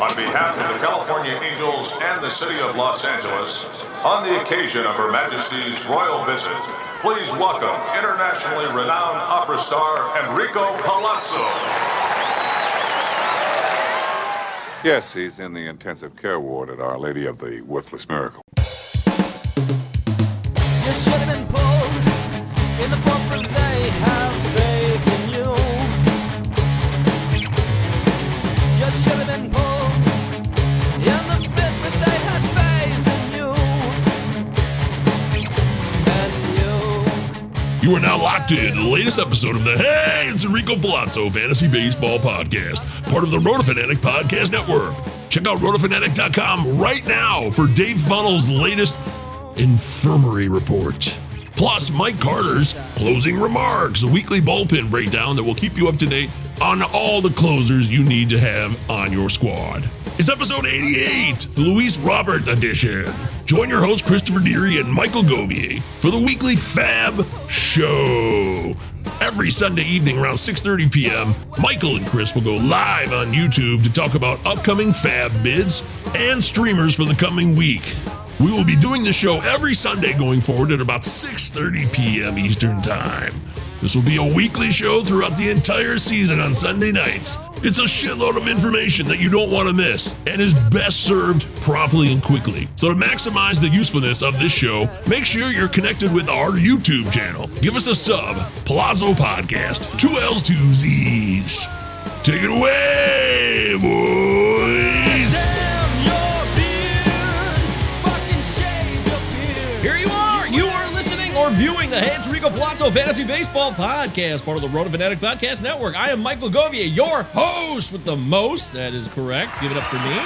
on behalf of the California Angels and the city of Los Angeles, on the occasion of Her Majesty's royal visit, please welcome internationally renowned opera star Enrico Palazzo. Yes, he's in the intensive care ward at Our Lady of the Worthless Miracle. You should have been you. Are now locked in to the latest episode of the Hey, it's Enrico Palazzo Fantasy Baseball Podcast, part of the Rotofanatic Podcast Network. Check out rotofanatic.com right now for Dave Funnel's latest infirmary report. Plus, Mike Carter's closing remarks, a weekly bullpen breakdown that will keep you up to date on all the closers you need to have on your squad. It's episode 88, the Luis Robert edition. Join your hosts Christopher Deary and Michael Govier for the weekly Fab Show. Every Sunday evening around 6:30 p.m., Michael and Chris will go live on YouTube to talk about upcoming Fab bids and streamers for the coming week. We will be doing the show every Sunday going forward at about 6:30 p.m. Eastern Time. This will be a weekly show throughout the entire season on Sunday nights. It's a shitload of information that you don't want to miss and is best served promptly and quickly. So to maximize the usefulness of this show, make sure you're connected with our YouTube channel. Give us a sub, Palazzo Podcast, two L's, two Z's. Take it away, boys. Listening or viewing the Hey It's Rico Palazzo Fantasy Baseball Podcast, part of the Roto Fanatic Podcast Network. I am Michael Govier, your host with the most. That is correct. Give it up for me.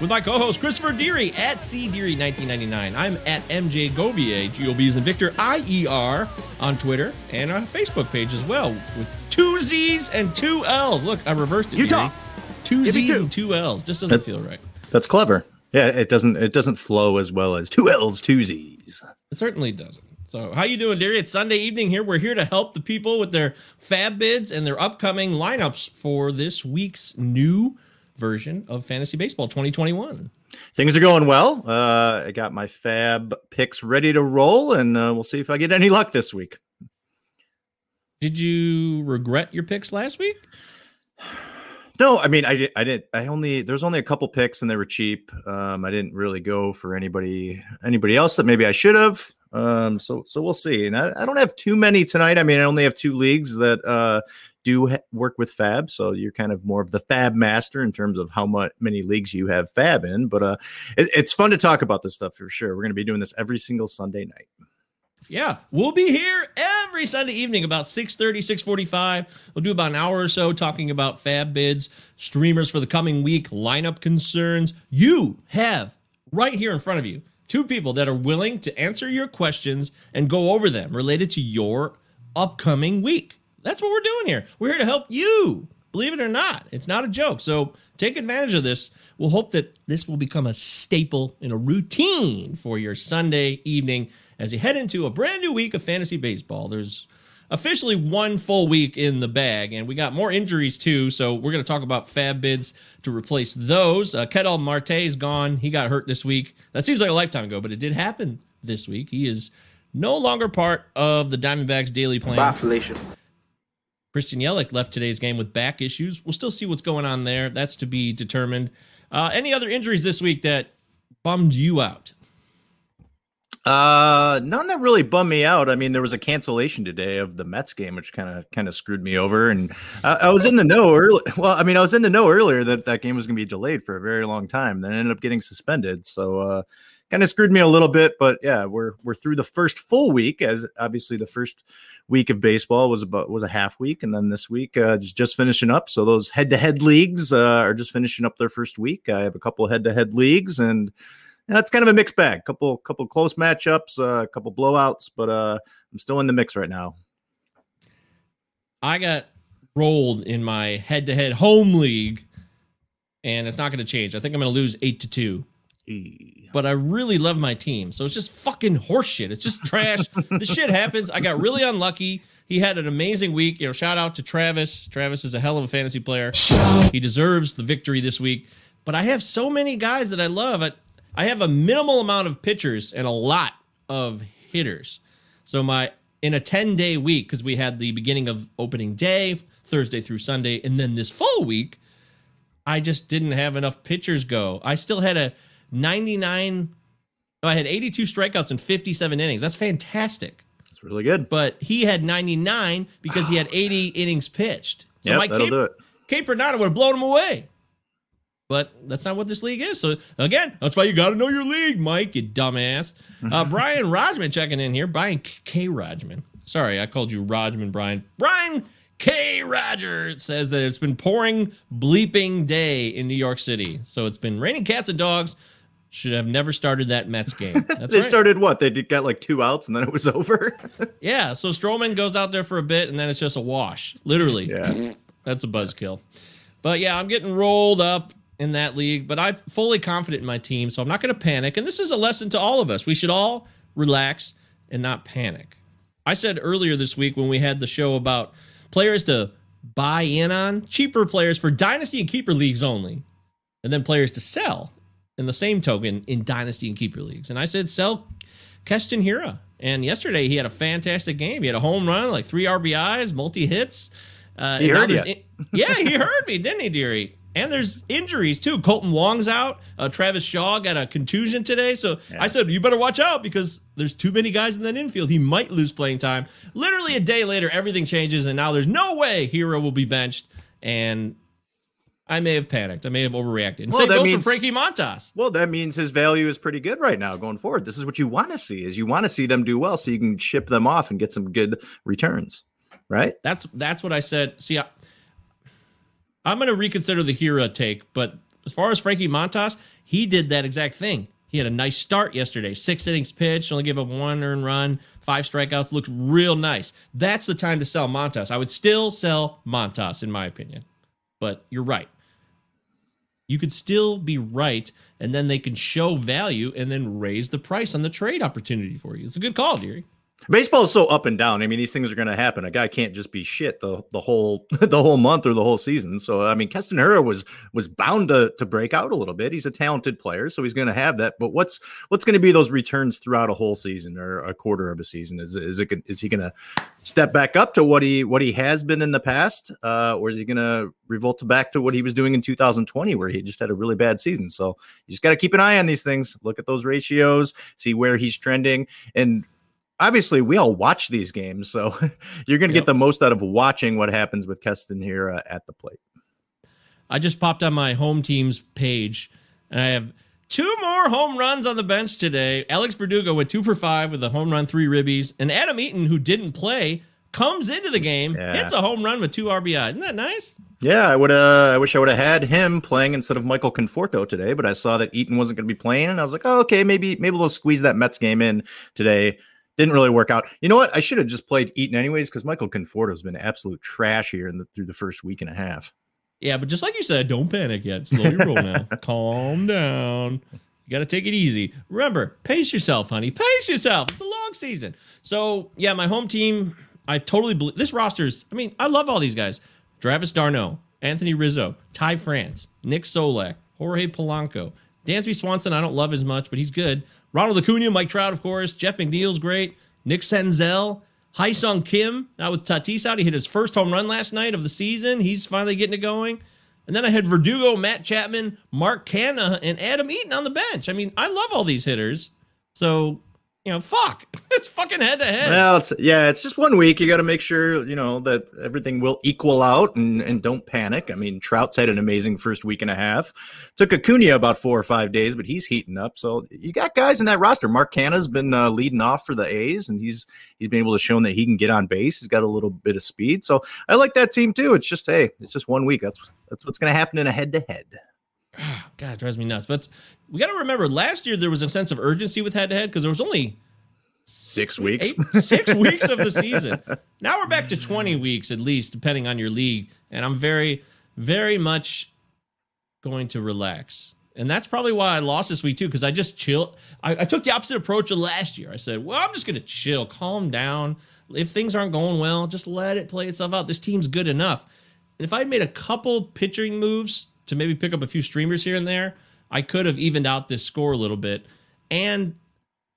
With my co-host Christopher Deary at cdeary1999. I'm at MJ Govier, G-O-B's and Victor I-E-R on Twitter and on Facebook page as well with two Z's and two L's. Look, I reversed it. Utah. Deary. Two Give Z's two. and two L's. Just doesn't That- feel right. That's clever. Yeah, it doesn't it doesn't flow as well as two L's, two Z's. It certainly doesn't. So, how you doing, Deary? It's Sunday evening here. We're here to help the people with their fab bids and their upcoming lineups for this week's new version of Fantasy Baseball 2021. Things are going well. Uh, I got my fab picks ready to roll, and uh, we'll see if I get any luck this week. Did you regret your picks last week? No, I mean I. I didn't. I only there's only a couple picks, and they were cheap. Um, I didn't really go for anybody anybody else that maybe I should have. Um, so so we'll see. And I, I don't have too many tonight. I mean, I only have two leagues that uh do ha- work with Fab. So you're kind of more of the Fab master in terms of how much many leagues you have Fab in. But uh, it, it's fun to talk about this stuff for sure. We're going to be doing this every single Sunday night. Yeah, we'll be here every Sunday evening about 6:30, 6:45. We'll do about an hour or so talking about fab bids, streamers for the coming week, lineup concerns. You have right here in front of you two people that are willing to answer your questions and go over them related to your upcoming week. That's what we're doing here. We're here to help you. Believe it or not, it's not a joke. So take advantage of this. We'll hope that this will become a staple in a routine for your Sunday evening as you head into a brand new week of fantasy baseball. There's officially one full week in the bag, and we got more injuries too. So we're going to talk about fab bids to replace those. Uh, Ketel Marte is gone. He got hurt this week. That seems like a lifetime ago, but it did happen this week. He is no longer part of the Diamondbacks daily plan. Bye, Felicia. Christian Yelich left today's game with back issues. We'll still see what's going on there. That's to be determined. Uh, any other injuries this week that bummed you out? Uh, none that really bummed me out. I mean, there was a cancellation today of the Mets game, which kind of kind of screwed me over. And I, I was in the know early. Well, I mean, I was in the know earlier that that game was going to be delayed for a very long time. Then ended up getting suspended. So, uh, kind of screwed me a little bit. But yeah, we're we're through the first full week, as obviously the first week of baseball was about was a half week, and then this week uh, just just finishing up. So those head to head leagues uh, are just finishing up their first week. I have a couple head to head leagues and that's kind of a mixed bag. Couple couple close matchups, a uh, couple blowouts, but uh, I'm still in the mix right now. I got rolled in my head-to-head home league, and it's not going to change. I think I'm going to lose eight to two. But I really love my team, so it's just fucking horseshit. It's just trash. this shit happens. I got really unlucky. He had an amazing week. You know, shout out to Travis. Travis is a hell of a fantasy player. He deserves the victory this week. But I have so many guys that I love. I, I have a minimal amount of pitchers and a lot of hitters. So my in a 10 day week, because we had the beginning of opening day, Thursday through Sunday, and then this full week, I just didn't have enough pitchers go. I still had a 99, I had 82 strikeouts in 57 innings. That's fantastic. That's really good. But he had 99 because he had 80 innings pitched. So Yep, that'll Cape, do it. Cape Renata would have blown him away. But that's not what this league is. So again, that's why you got to know your league, Mike, you dumbass. Uh, Brian Rodgman checking in here. Brian K. Rodgman. Sorry, I called you Rodgman, Brian. Brian K. Rogers says that it's been pouring bleeping day in New York City. So it's been raining cats and dogs. Should have never started that Mets game. That's they right. started what? They did, got like two outs and then it was over. Yeah, so Stroman goes out there for a bit and then it's just a wash. Literally. yeah. That's a buzzkill. But yeah, I'm getting rolled up in that league, but I'm fully confident in my team, so I'm not going to panic. And this is a lesson to all of us. We should all relax and not panic. I said earlier this week when we had the show about players to buy in on, cheaper players for dynasty and keeper leagues only, and then players to sell in the same token in dynasty and keeper leagues. And I said sell Keston Hiura. And yesterday he had a fantastic game. He had a home run, like three RBIs, multi hits. Uh, He heard in- yeah, he heard me, didn't he, dearie? And there's injuries too. Kolten Wong's out. Uh, Travis Shaw got a contusion today. So I said, you better watch out because there's too many guys in that infield. He might lose playing time. Literally a day later, everything changes. And now there's no way Hiura will be benched. And I may have panicked. I may have overreacted. And Well, same that goes means- for Frankie Montas. Well, that means his value is pretty good right now going forward. This is what you want to see is you want to see them do well so you can ship them off and get some good returns, right? That's that's what I said. See, I, I'm going to reconsider the Hiura take, but as far as Frankie Montas, he did that exact thing. He had a nice start yesterday. Six innings pitched, only gave up one earned run, five strikeouts. Looked real nice. That's the time to sell Montas. I would still sell Montas, in my opinion. But you're right. You could still be right, and then they can show value and then raise the price on the trade opportunity for you. It's a good call, dearie. Baseball is so up and down. I mean, these things are going to happen. A guy can't just be shit the the whole the whole month or the whole season. So I mean, Keston Hiura was was bound to to break out a little bit. He's a talented player, so he's going to have that. But what's what's going to be those returns throughout a whole season or a quarter of a season? Is is it is he going to step back up to what he what he has been in the past, uh, or is he going to revolt back to what he was doing in 2020, where he just had a really bad season? So you just got to keep an eye on these things. Look at those ratios, see where he's trending, and obviously we all watch these games, so you're going to Yep. get the most out of watching what happens with Keston Hiura uh, at the plate. I just popped on my home team's page, and I have two more home runs on the bench today. Alex Verdugo went two for five with a home run, three ribbies, and Adam Eaton, who didn't play, comes into the game, Yeah. hits a home run with two RBI. Isn't that nice? Yeah, I would. Uh, I wish I would have had him playing instead of Michael Conforto today, but I saw that Eaton wasn't going to be playing, and I was like, oh, okay, maybe maybe they'll squeeze that Mets game in today. Didn't really work out. You know what? I should have just played Eaton anyways because Michael Conforto's been absolute trash here in the, through the first week and a half. Yeah, but just like you said, don't panic yet. Slow your roll now. Calm down. You got to take it easy. Remember, pace yourself, honey. Pace yourself. It's a long season. So, yeah, my home team, I totally believe this roster's, I mean, I love all these guys Travis d'Arnaud, Anthony Rizzo, Ty France, Nick Solak, Jorge Polanco, Dansby Swanson, I don't love as much, but he's good. Ronald Acuna, Mike Trout, of course. Jeff McNeil's great. Nick Senzel. Sung Kim, now with Tatis out, he hit his first home run last night of the season. He's finally getting it going. And then I had Verdugo, Matt Chapman, Mark Canha, and Adam Eaton on the bench. I mean, I love all these hitters. So you know, fuck, it's fucking head to head. Well, it's yeah, it's just one week. You got to make sure you know that everything will equal out and and don't panic. I mean, Trout's had an amazing first week and a half. Took Acuna about four or five days, but he's heating up. So you got guys in that roster. Mark Canha's been uh, leading off for the A's, and he's he's been able to show that he can get on base. He's got a little bit of speed. So I like that team too. It's just hey, it's just one week. That's that's what's going to happen in a head to head. God, it drives me nuts. But we got to remember, last year there was a sense of urgency with head to head because there was only six weeks, eight, six weeks of the season. Now we're back to twenty weeks at least, depending on your league. And I'm very, very much going to relax. And that's probably why I lost this week too, because I just chill. I, I took the opposite approach of last year. I said, well, I'm just going to chill, calm down. If things aren't going well, just let it play itself out. This team's good enough. And if I had made a couple pitching moves to maybe pick up a few streamers here and there, I could have evened out this score a little bit. And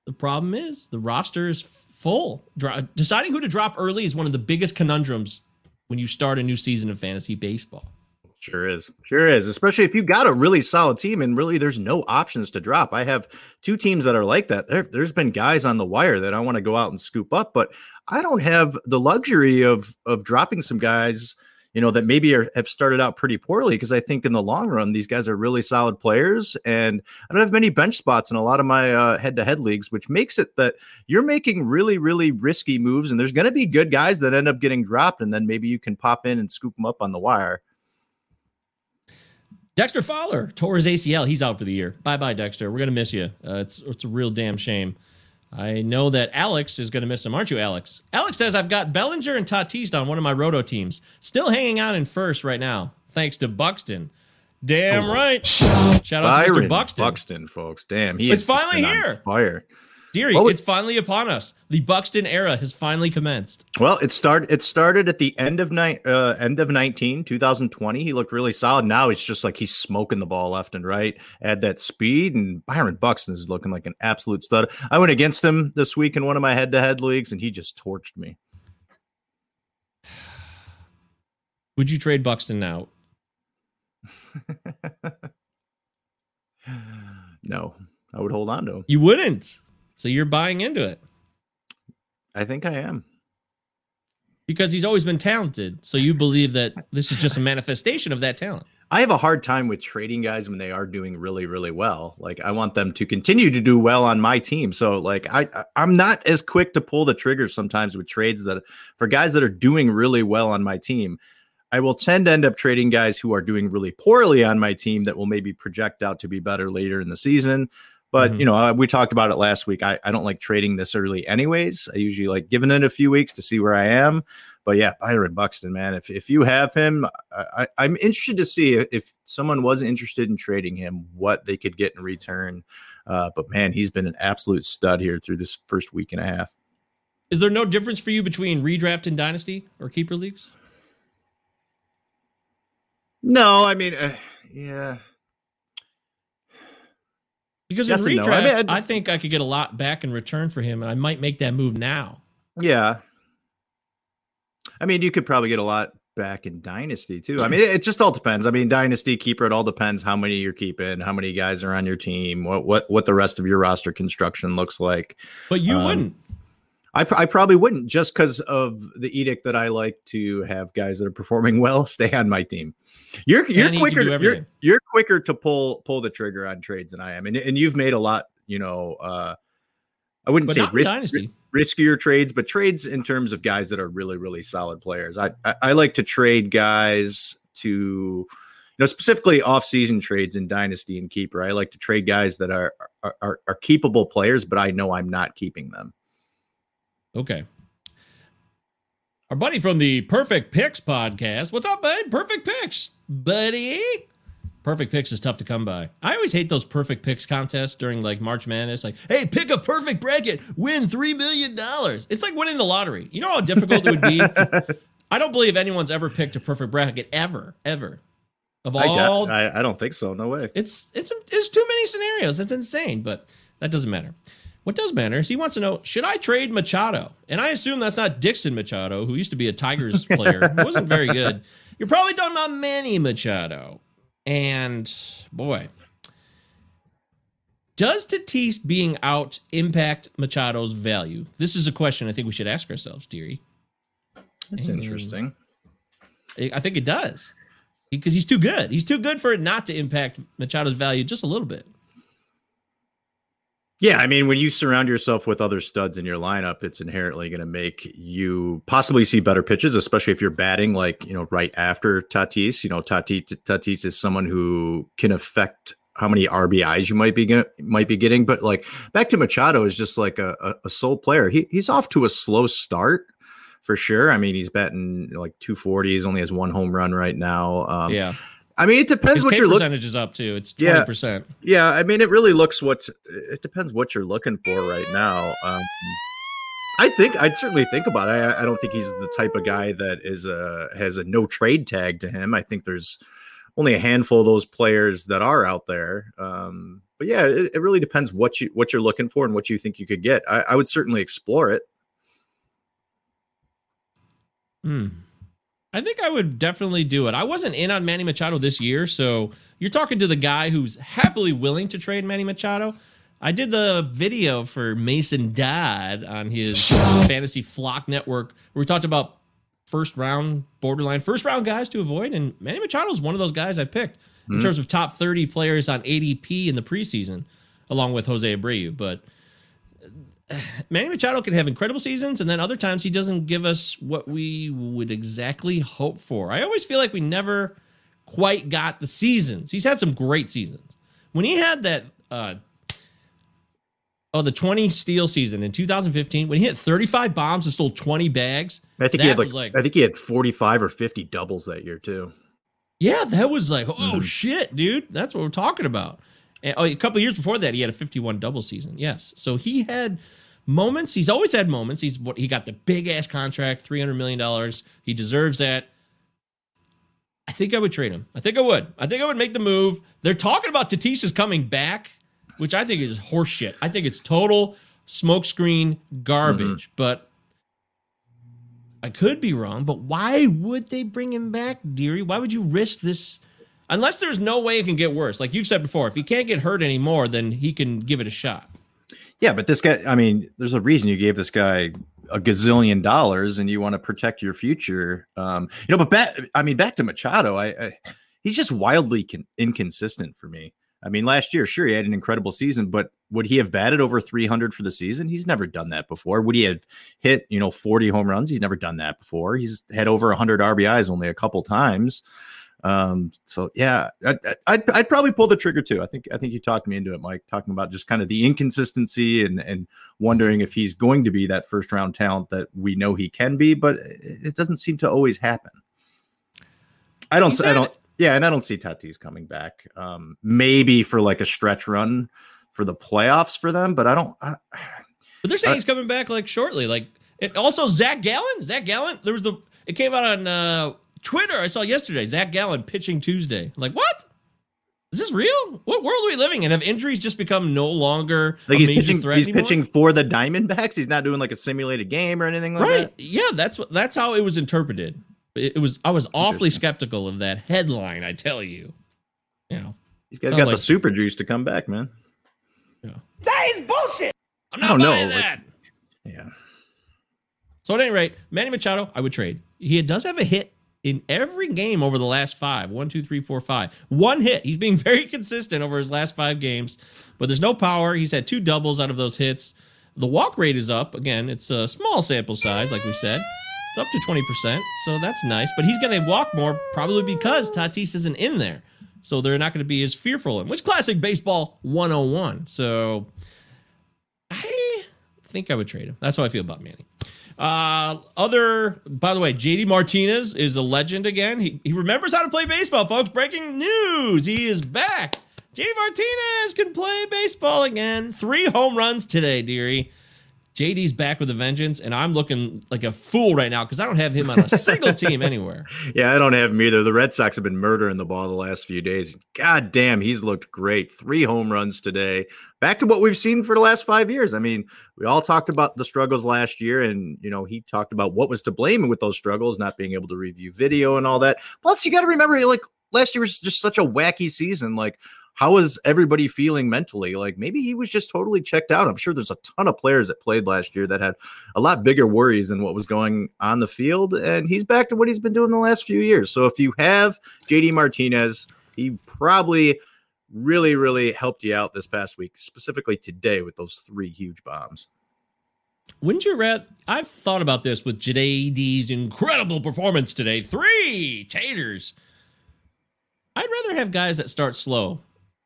the problem is the roster is full. Dro- deciding who to drop early is one of the biggest conundrums when you start a new season of fantasy baseball. Sure is. Sure is. Especially if you've got a really solid team and really there's no options to drop. I have two teams that are like that. There, has been guys on the wire that I want to go out and scoop up, but I don't have the luxury of of dropping some guys you know, that maybe are, have started out pretty poorly because I think in the long run, these guys are really solid players. And I don't have many bench spots in a lot of my head to head leagues, which makes it that you're making really, really risky moves. And there's going to be good guys that end up getting dropped. And then maybe you can pop in and scoop them up on the wire. Dexter Fowler tore his ACL. He's out for the year. Bye bye, Dexter. We're going to miss you. Uh, it's, it's a real damn shame. I know that Alex is going to miss him, aren't you, Alex? Alex says, I've got Bellinger and Tatis on one of my roto teams. Still hanging out in first right now, thanks to Buxton. Damn oh. right. Shout out Byron to Mr. Buxton. Buxton, folks. Damn. He it's finally here. Fire. Deary, well, it's finally upon us. The Buxton era has finally commenced. Well, it started. It started at the end of night, uh, end of 19, 2020. He looked really solid. Now it's just like he's smoking the ball left and right. Add that speed, and Byron Buxton is looking like an absolute stud. I went against him this week in one of my head-to-head leagues, and he just torched me. Would you trade Buxton now? no, I would hold on to him. You wouldn't. So you're buying into it. I think I am. Because he's always been talented. So you believe that this is just a manifestation of that talent. I have a hard time with trading guys when they are doing really, really well. Like I want them to continue to do well on my team. So like I I'm not as quick to pull the trigger sometimes with trades that for guys that are doing really well on my team. I will tend to end up trading guys who are doing really poorly on my team that will maybe project out to be better later in the season. But mm-hmm. you know, uh, we talked about it last week. I, I don't like trading this early, anyways. I usually like giving it a few weeks to see where I am. But yeah, Byron Buxton, man, if if you have him, I, I'm interested to see if someone was interested in trading him, what they could get in return. Uh, but man, he's been an absolute stud here through this first week and a half. Is there no difference for you between redraft and dynasty or keeper leagues? No, I mean, uh, yeah. Because yes in redraft, no. I, mean, I, think I could get a lot back in return for him, and I might make that move now. Yeah. I mean, you could probably get a lot back in Dynasty too. I mean, it, it just all depends. I mean, Dynasty keeper, it all depends how many you're keeping, how many guys are on your team, what what what the rest of your roster construction looks like. But you um, wouldn't. I, I probably wouldn't just because of the edict that I like to have guys that are performing well stay on my team. You're you're and quicker you're, you're quicker to pull pull the trigger on trades than I am, and and you've made a lot. You know, uh, I wouldn't but say risk, riskier trades, but trades in terms of guys that are really really solid players. I, I, I like to trade guys to you know specifically off-season trades in dynasty and keeper i like to trade guys that are, are are, are keepable players but i know i'm not keeping them Okay. Our buddy from the Perfect Picks podcast. What's up, buddy? Perfect Picks, buddy. Perfect picks is tough to come by. I always hate those perfect picks contests during like March Madness. Like, hey, pick a perfect bracket, win $3 million. It's like winning the lottery. You know how difficult it would be? To, I don't believe anyone's ever picked a perfect bracket ever, ever. Of all, I, I, I don't think so. No way. It's it's it's too many scenarios. It's insane, but that doesn't matter. What does matter is he wants to know should I trade Machado? And I assume that's not Dixon Machado, who used to be a Tigers player. wasn't very good. You're probably talking about Manny Machado. And boy, does Tatis being out impact Machado's value? This is a question I think we should ask ourselves, Deary. That's interesting. I think it does because he's too good. He's too good for it not to impact Machado's value just a little bit. Yeah, I mean, when you surround yourself with other studs in your lineup, it's inherently going to make you possibly see better pitches, especially if you're batting like you know right after Tatis. You know, Tatis Tatis is someone who can affect how many RBIs you might be get, might be getting. But like back to Machado is just like a, a, a sole player. He he's off to a slow start for sure. I mean, he's batting like 240. He's only has one home run right now. Um, yeah. I mean, it depends His what looking. percentage is up too. It's Yeah. twenty percent. Yeah, I mean, it really looks what it depends what you're looking for right now. Um, I think I'd certainly think about it. I, I don't think he's the type of guy that is a has a no trade tag to him. I think there's only a handful of those players that are out there. Um, but yeah, it, it really depends what you what you're looking for and what you think you could get. I, I would certainly explore it. Hmm. I think I would definitely do it. I wasn't in on Manny Machado this year, so you're talking to the guy who's happily willing to trade Manny Machado. I did the video for Mason Dodd on his Fantasy Flock Network where we talked about first round, borderline first round guys to avoid, and Manny Machado is one of those guys I picked in mm-hmm. terms of top 30 players on ADP in the preseason, along with Jose Abreu. But Manny Machado can have incredible seasons, and then other times he doesn't give us what we would exactly hope for. I always feel like we never quite got the seasons. He's had some great seasons. When he had that, uh, oh, the 20 steal season in 2015, when he hit 35 bombs and stole 20 bags, I think he had like, like, I think he had 45 or 50 doubles that year too. yeah, that was like, oh Mm-hmm. shit, dude, that's what we're talking about. And, oh, a couple of years before that, he had a 51 double season. Yes, so he had moments. He's always had moments. He's what he got the big ass contract, 300 million dollars. He deserves that. I think I would trade him. I think I would. I think I would make the move. They're talking about Tatis is coming back, which I think is horseshit. I think it's total smokescreen garbage. Mm-hmm. But I could be wrong. But why would they bring him back, Deary? Why would you risk this? Unless there's no way it can get worse. Like you've said before, if he can't get hurt anymore, then he can give it a shot. Yeah, but this guy, I mean, there's a reason you gave this guy a gazillion dollars and you want to protect your future. Um, you know, but back, I mean, back to Machado, I, I he's just wildly con- inconsistent for me. I mean, last year, sure, he had an incredible season, but would he have batted over 300 for the season? He's never done that before. Would he have hit, you know, 40 home runs? He's never done that before. He's had over 100 RBIs only a couple times. Um, so yeah, I, I'd, I'd probably pull the trigger too. I think I think you talked me into it, Mike, talking about just kind of the inconsistency and and wondering if he's going to be that first round talent that we know he can be, but it doesn't seem to always happen. I don't, I don't, yeah, and I don't see Tatis coming back. Um, maybe for like a stretch run for the playoffs for them, but I don't. I, But they're saying Uh, he's coming back like shortly. Like it, also Zach Gallen. Zach Gallen. There was the. It came out on uh, Twitter. I saw yesterday. Zach Gallen pitching Tuesday. I'm like what? Is this real? What world are we living in? Have injuries just become no longer like a he's major pitching, threat he's anymore? pitching for the Diamondbacks. He's not doing like a simulated game or anything like right? that. Yeah, that's. That's how it was interpreted. It, it was. I was awfully skeptical of that headline. I tell you. You know. He's got, like- the super juice to come back, man. I'm I not don't know, buying like- that. Yeah. So at any rate, Manny Machado, I would trade. He does have a hit in every game over the last five. One, two, three, four, five. One hit. He's being very consistent over his last five games, but there's no power. He's had two doubles out of those hits. The walk rate is up. Again, it's a small sample size, like we said. It's up to 20%, so that's nice. But he's going to walk more probably because Tatis isn't in there. So they're not going to be as fearful. And which classic baseball 101. So I think I would trade him. That's how I feel about Manny. Uh, other, by the way, JD Martinez is a legend again. He, he remembers how to play baseball, folks. Breaking news. He is back. JD Martinez can play baseball again. Three home runs today, dearie. JD's back with a vengeance, and I'm looking like a fool right now because I don't have him on a single team anywhere. Yeah, I don't have him either. The Red Sox have been murdering the ball the last few days. God damn, he's looked great. Three home runs today. Back to what we've seen for the last five years. I mean, we all talked about the struggles last year, and you know, he talked about what was to blame with those struggles, not being able to review video and all that. Plus, you got to remember, like last year was just such a wacky season. Like how was everybody feeling mentally? Like maybe he was just totally checked out. I'm sure there's a ton of players that played last year that had a lot bigger worries than what was going on the field. And he's back to what he's been doing the last few years. So if you have JD Martinez, he probably really, really helped you out this past week, specifically today with those three huge bombs. Wouldn't you rather? I've thought about this with JD's incredible performance today. Three taters. I'd rather have guys that start slow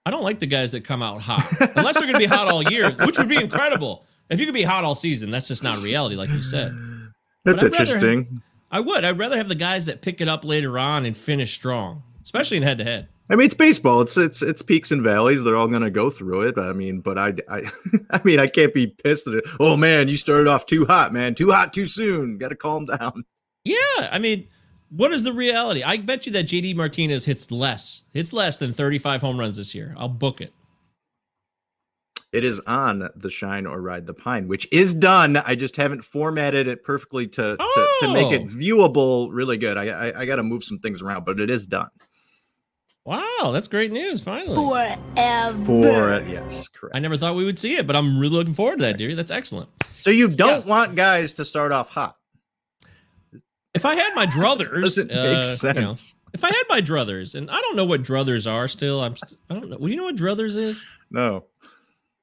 I don't like the guys that come out hot, unless they're going to be hot all year, which would be incredible. If you could be hot all season, that's just not reality, like you said. That's interesting. Have, I would. I'd rather have the guys that pick it up later on and finish strong, especially in head to head. I mean, it's baseball. It's it's it's peaks and valleys. They're all going to go through it. I mean, but I I I mean, I can't be pissed at it. Oh man, you started off too hot, man. Too hot, too soon. Got to calm down. Yeah, I mean, what is the reality? I bet you that JD Martinez hits less, hits less than 35 home runs this year. I'll book it. It is on the Shine or Ride the Pine, which is done. I just haven't formatted it perfectly to oh. to, to, oh! make it oh. viewable really good. I I, I got to move some things around, but it is done. Wow, that's great news! Finally, forever. For yes, correct. I never thought we would see it, but I'm really looking forward to that, dear. That's excellent. So you don't yes. want guys to start off hot. If I had my druthers, doesn't make uh, sense. You know, if I had my druthers, and I don't know what druthers are still, I'm st- I don't know. Well, you know what druthers is? No.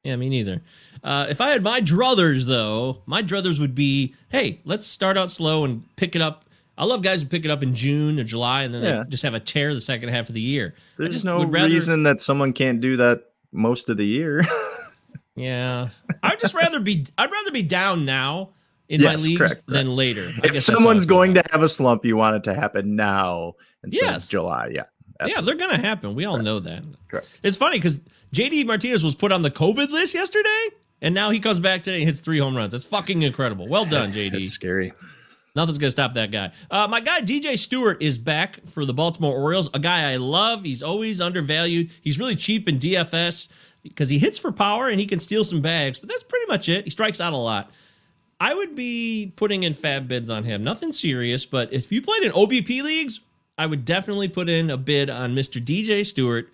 Yeah, me neither. Uh, if I had my druthers, though, my druthers would be, hey, let's start out slow and pick it up. I love guys who pick it up in June or July and then yeah. just have a tear the second half of the year. There's no rather, reason that someone can't do that most of the year. yeah, I'd just rather be. I'd rather be down now in yes, my leagues correct, than later. I if someone's going to have a slump, you want it to happen now instead yes. of July. Yeah. Absolutely. Yeah, they're going to happen. We all correct. know that. Correct. It's funny because JD Martinez was put on the COVID list yesterday, and now he comes back today and hits three home runs. That's fucking incredible. Well done, JD. That's scary. Nothing's going to stop that guy. Uh, my guy, DJ Stewart, is back for the Baltimore Orioles. A guy I love. He's always undervalued. He's really cheap in DFS because he hits for power and he can steal some bags, but that's pretty much it. He strikes out a lot. I would be putting in fab bids on him. Nothing serious, but if you played in OBP leagues, I would definitely put in a bid on Mr. DJ Stewart.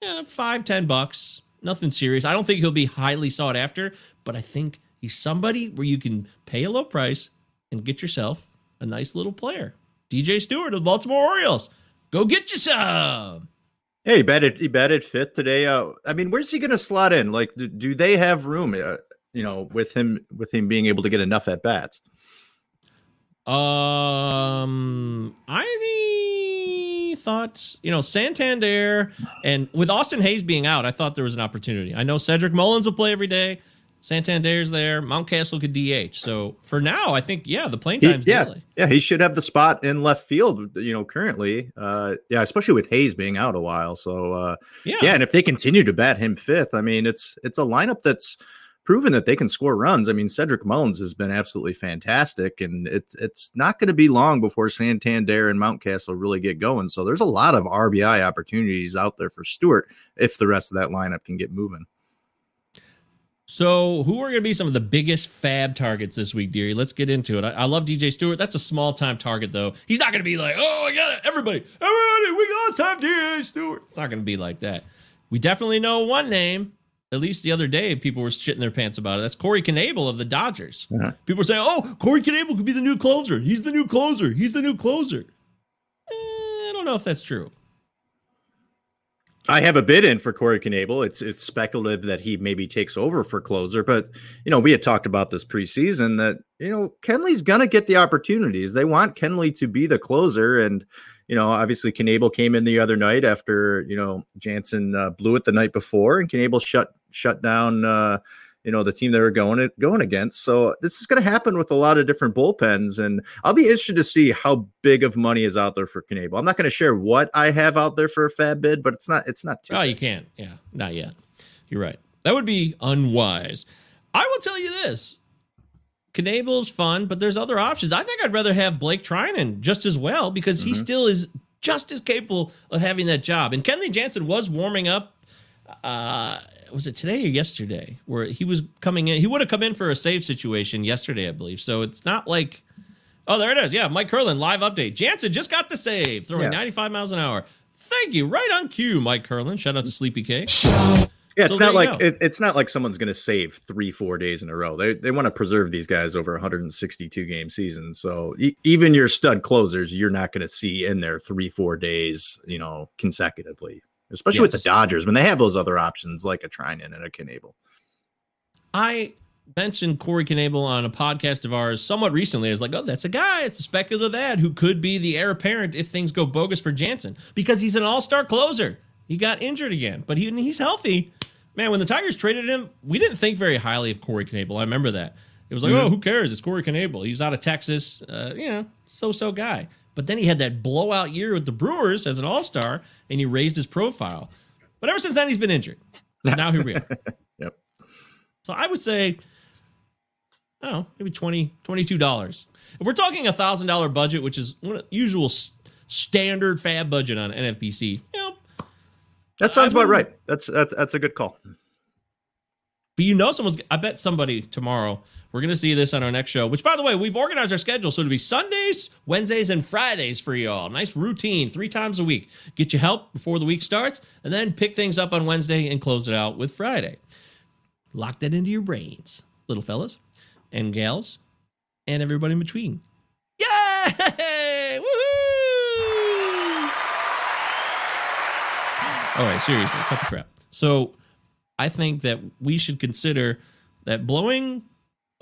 Yeah, five, ten bucks. Nothing serious. I don't think he'll be highly sought after, but I think he's somebody where you can pay a low price and get yourself a nice little player. DJ Stewart of the Baltimore Orioles. Go get you some. Hey, he batted he batted fifth today. Uh, I mean, where's he going to slot in? Like, do, do they have room? Uh, you know, with him with him being able to get enough at bats? Um, Ivy thought, you know, Santander and with Austin Hays being out, I thought there was an opportunity. I know Cedric Mullins will play every day. Santander's there. Mountcastle could DH. So for now, I think yeah, the playing time's he, yeah, daily. yeah, he should have the spot in left field. You know, currently, uh, yeah, especially with Hayes being out a while. So uh, yeah, yeah, and if they continue to bat him fifth, I mean, it's it's a lineup that's proven that they can score runs. I mean, Cedric Mullins has been absolutely fantastic, and it's it's not going to be long before Santander and Mountcastle really get going. So there's a lot of RBI opportunities out there for Stewart if the rest of that lineup can get moving. So, who are going to be some of the biggest fab targets this week, dearie? Let's get into it. I, I love DJ Stewart. That's a small time target, though. He's not going to be like, oh, I got it. Everybody, everybody, we got to have DJ Stewart. It's not going to be like that. We definitely know one name at least the other day, people were shitting their pants about it. That's Corey Knebel of the Dodgers. Uh-huh. People were saying, "Oh, Corey Knebel could be the new closer. He's the new closer. He's the new closer." Eh, I don't know if that's true. I have a bid in for Corey Knebel. It's it's speculative that he maybe takes over for closer, but you know we had talked about this preseason that you know Kenley's gonna get the opportunities. They want Kenley to be the closer, and you know obviously Knebel came in the other night after you know Jansen uh, blew it the night before, and Knebel shut shut down. Uh, you know the team they were going going against. So this is going to happen with a lot of different bullpens, and I'll be interested to see how big of money is out there for Knebel. I'm not going to share what I have out there for a fab bid, but it's not it's not too. Oh, you can't. Yeah, not yet. You're right. That would be unwise. I will tell you this: Knebel's fun, but there's other options. I think I'd rather have Blake Treinen just as well because he still is just as capable of having that job. And Kenley Jansen was warming up. Uh, was it today or yesterday? Where he was coming in? He would have come in for a save situation yesterday, I believe. So it's not like. Oh, there it is. Yeah, Mike Curlin live update. Jansen just got the save, throwing Yeah. 95 miles an hour. Thank you. Right on cue, Mike Curlin. Shout out to Sleepy K. Yeah, it's So not like it, it's not like someone's going to save three, four days in a row. They they want to preserve these guys over a 162 game season. So e- even your stud closers, you're not going to see in there three, four days, you know, consecutively. Especially with the Dodgers when they have those other options like a Treinen and a Knebel. I mentioned Corey Knebel on a podcast of ours somewhat recently. I was like, oh, that's a guy. It's a speculative ad who could be the heir apparent if things go bogus for Jansen because he's an all star closer. He got injured again, but he, he's healthy. Man, when the Tigers traded him, we didn't think very highly of Corey Knebel. I remember that. It was like, oh, who cares? It's Corey Knebel. He's out of Texas, uh, you know, so so guy. But then he had that blowout year with the Brewers as an all star, and he raised his profile. But ever since then, he's been injured. So now here we are. Yep. So I would say, I don't know, maybe 20 $22. If we're talking a $1,000 budget, which is one of the usual standard fab budget on NFBC, you know, That sounds about right. That's that's that's a good call. But you know someone's, I bet somebody tomorrow, we're to see this on our next show, which by the way, we've organized our schedule. So it'll be Sundays, Wednesdays, and Fridays for y'all. Nice routine, three times a week. Get you help before the week starts, and then pick things up on Wednesday and close it out with Friday. Lock that into your brains, little fellas and gals, and everybody in between. Yay! Woohoo! All right, seriously, cut the crap. So, I think that we should consider that blowing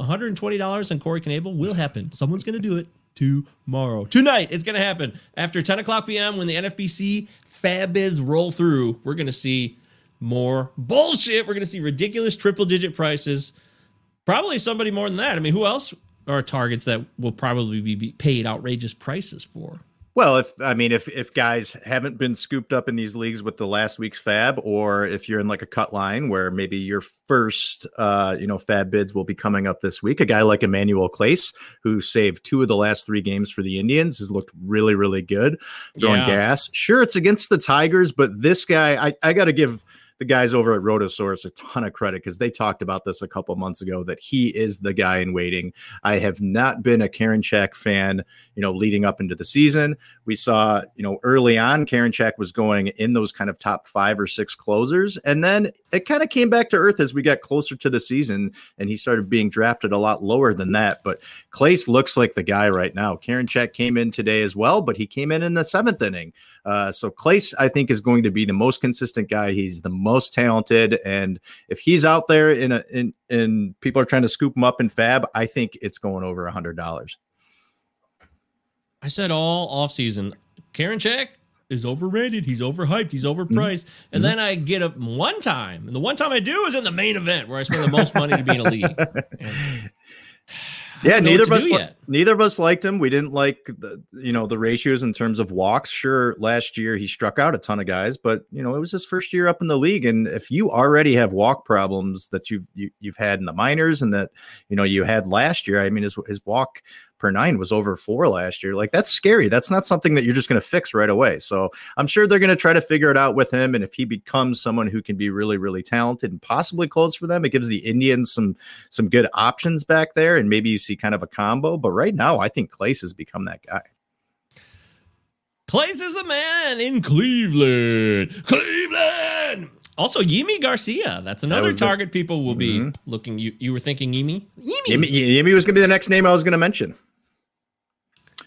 $120 on Corey Knebel will happen. Someone's going to do it tomorrow. Tonight, it's going to happen. After 10 o'clock p.m., when the NFBC fab bids roll through, we're going to see more bullshit. We're going to see ridiculous triple digit prices. Probably somebody more than that. I mean, who else are targets that will probably be paid outrageous prices for? Well, if I mean, if if guys haven't been scooped up in these leagues with the last week's fab, or if you're in like a cut line where maybe your first, uh, you know, fab bids will be coming up this week, a guy like Emmanuel Clase, who saved two of the last three games for the Indians, has looked really, really good, throwing Yeah. gas. Sure, it's against the Tigers, but this guy, I, I got to give the guys over at Rotosaurus a ton of credit because they talked about this a couple months ago that he is the guy in waiting. I have not been a Karinchak fan, you know, leading up into the season. We saw, you know, early on, Karinchak was going in those kind of top five or six closers. And then it kind of came back to earth as we got closer to the season and he started being drafted a lot lower than that. But Clase looks like the guy right now. Karinchak came in today as well, but he came in in the seventh inning. Uh, so Clase, I think, is going to be the most consistent guy. He's the most talented, and if he's out there in a in and people are trying to scoop him up in Fab, I think it's going over a hundred dollars. I said all offseason, Karinchak is overrated. He's overhyped. He's overpriced. Mm-hmm. And then I get up one time, and the one time I do is in the main event where I spend the most money to be in a league. And Yeah, neither of us li- neither of us liked him. We didn't like the you know the ratios in terms of walks. Sure, last year he struck out a ton of guys, but you know it was his first year up in the league, and if you already have walk problems that you've you, you've had in the minors and that you know you had last year, I mean his his walk per nine was over four last year. Like that's scary. That's not something that you're just going to fix right away. So I'm sure they're going to try to figure it out with him, and if he becomes someone who can be really really talented and possibly close for them, it gives the Indians some some good options back there, and maybe you see kind of a combo. But right now, I think Clase has become that guy. Clase is the man in Cleveland. Cleveland. Also, Yimi Garcia. That's another the- target people will be mm-hmm. looking. You you were thinking Yimi? Yimi. Yimmy, Yimi was going to be the next name I was going to mention.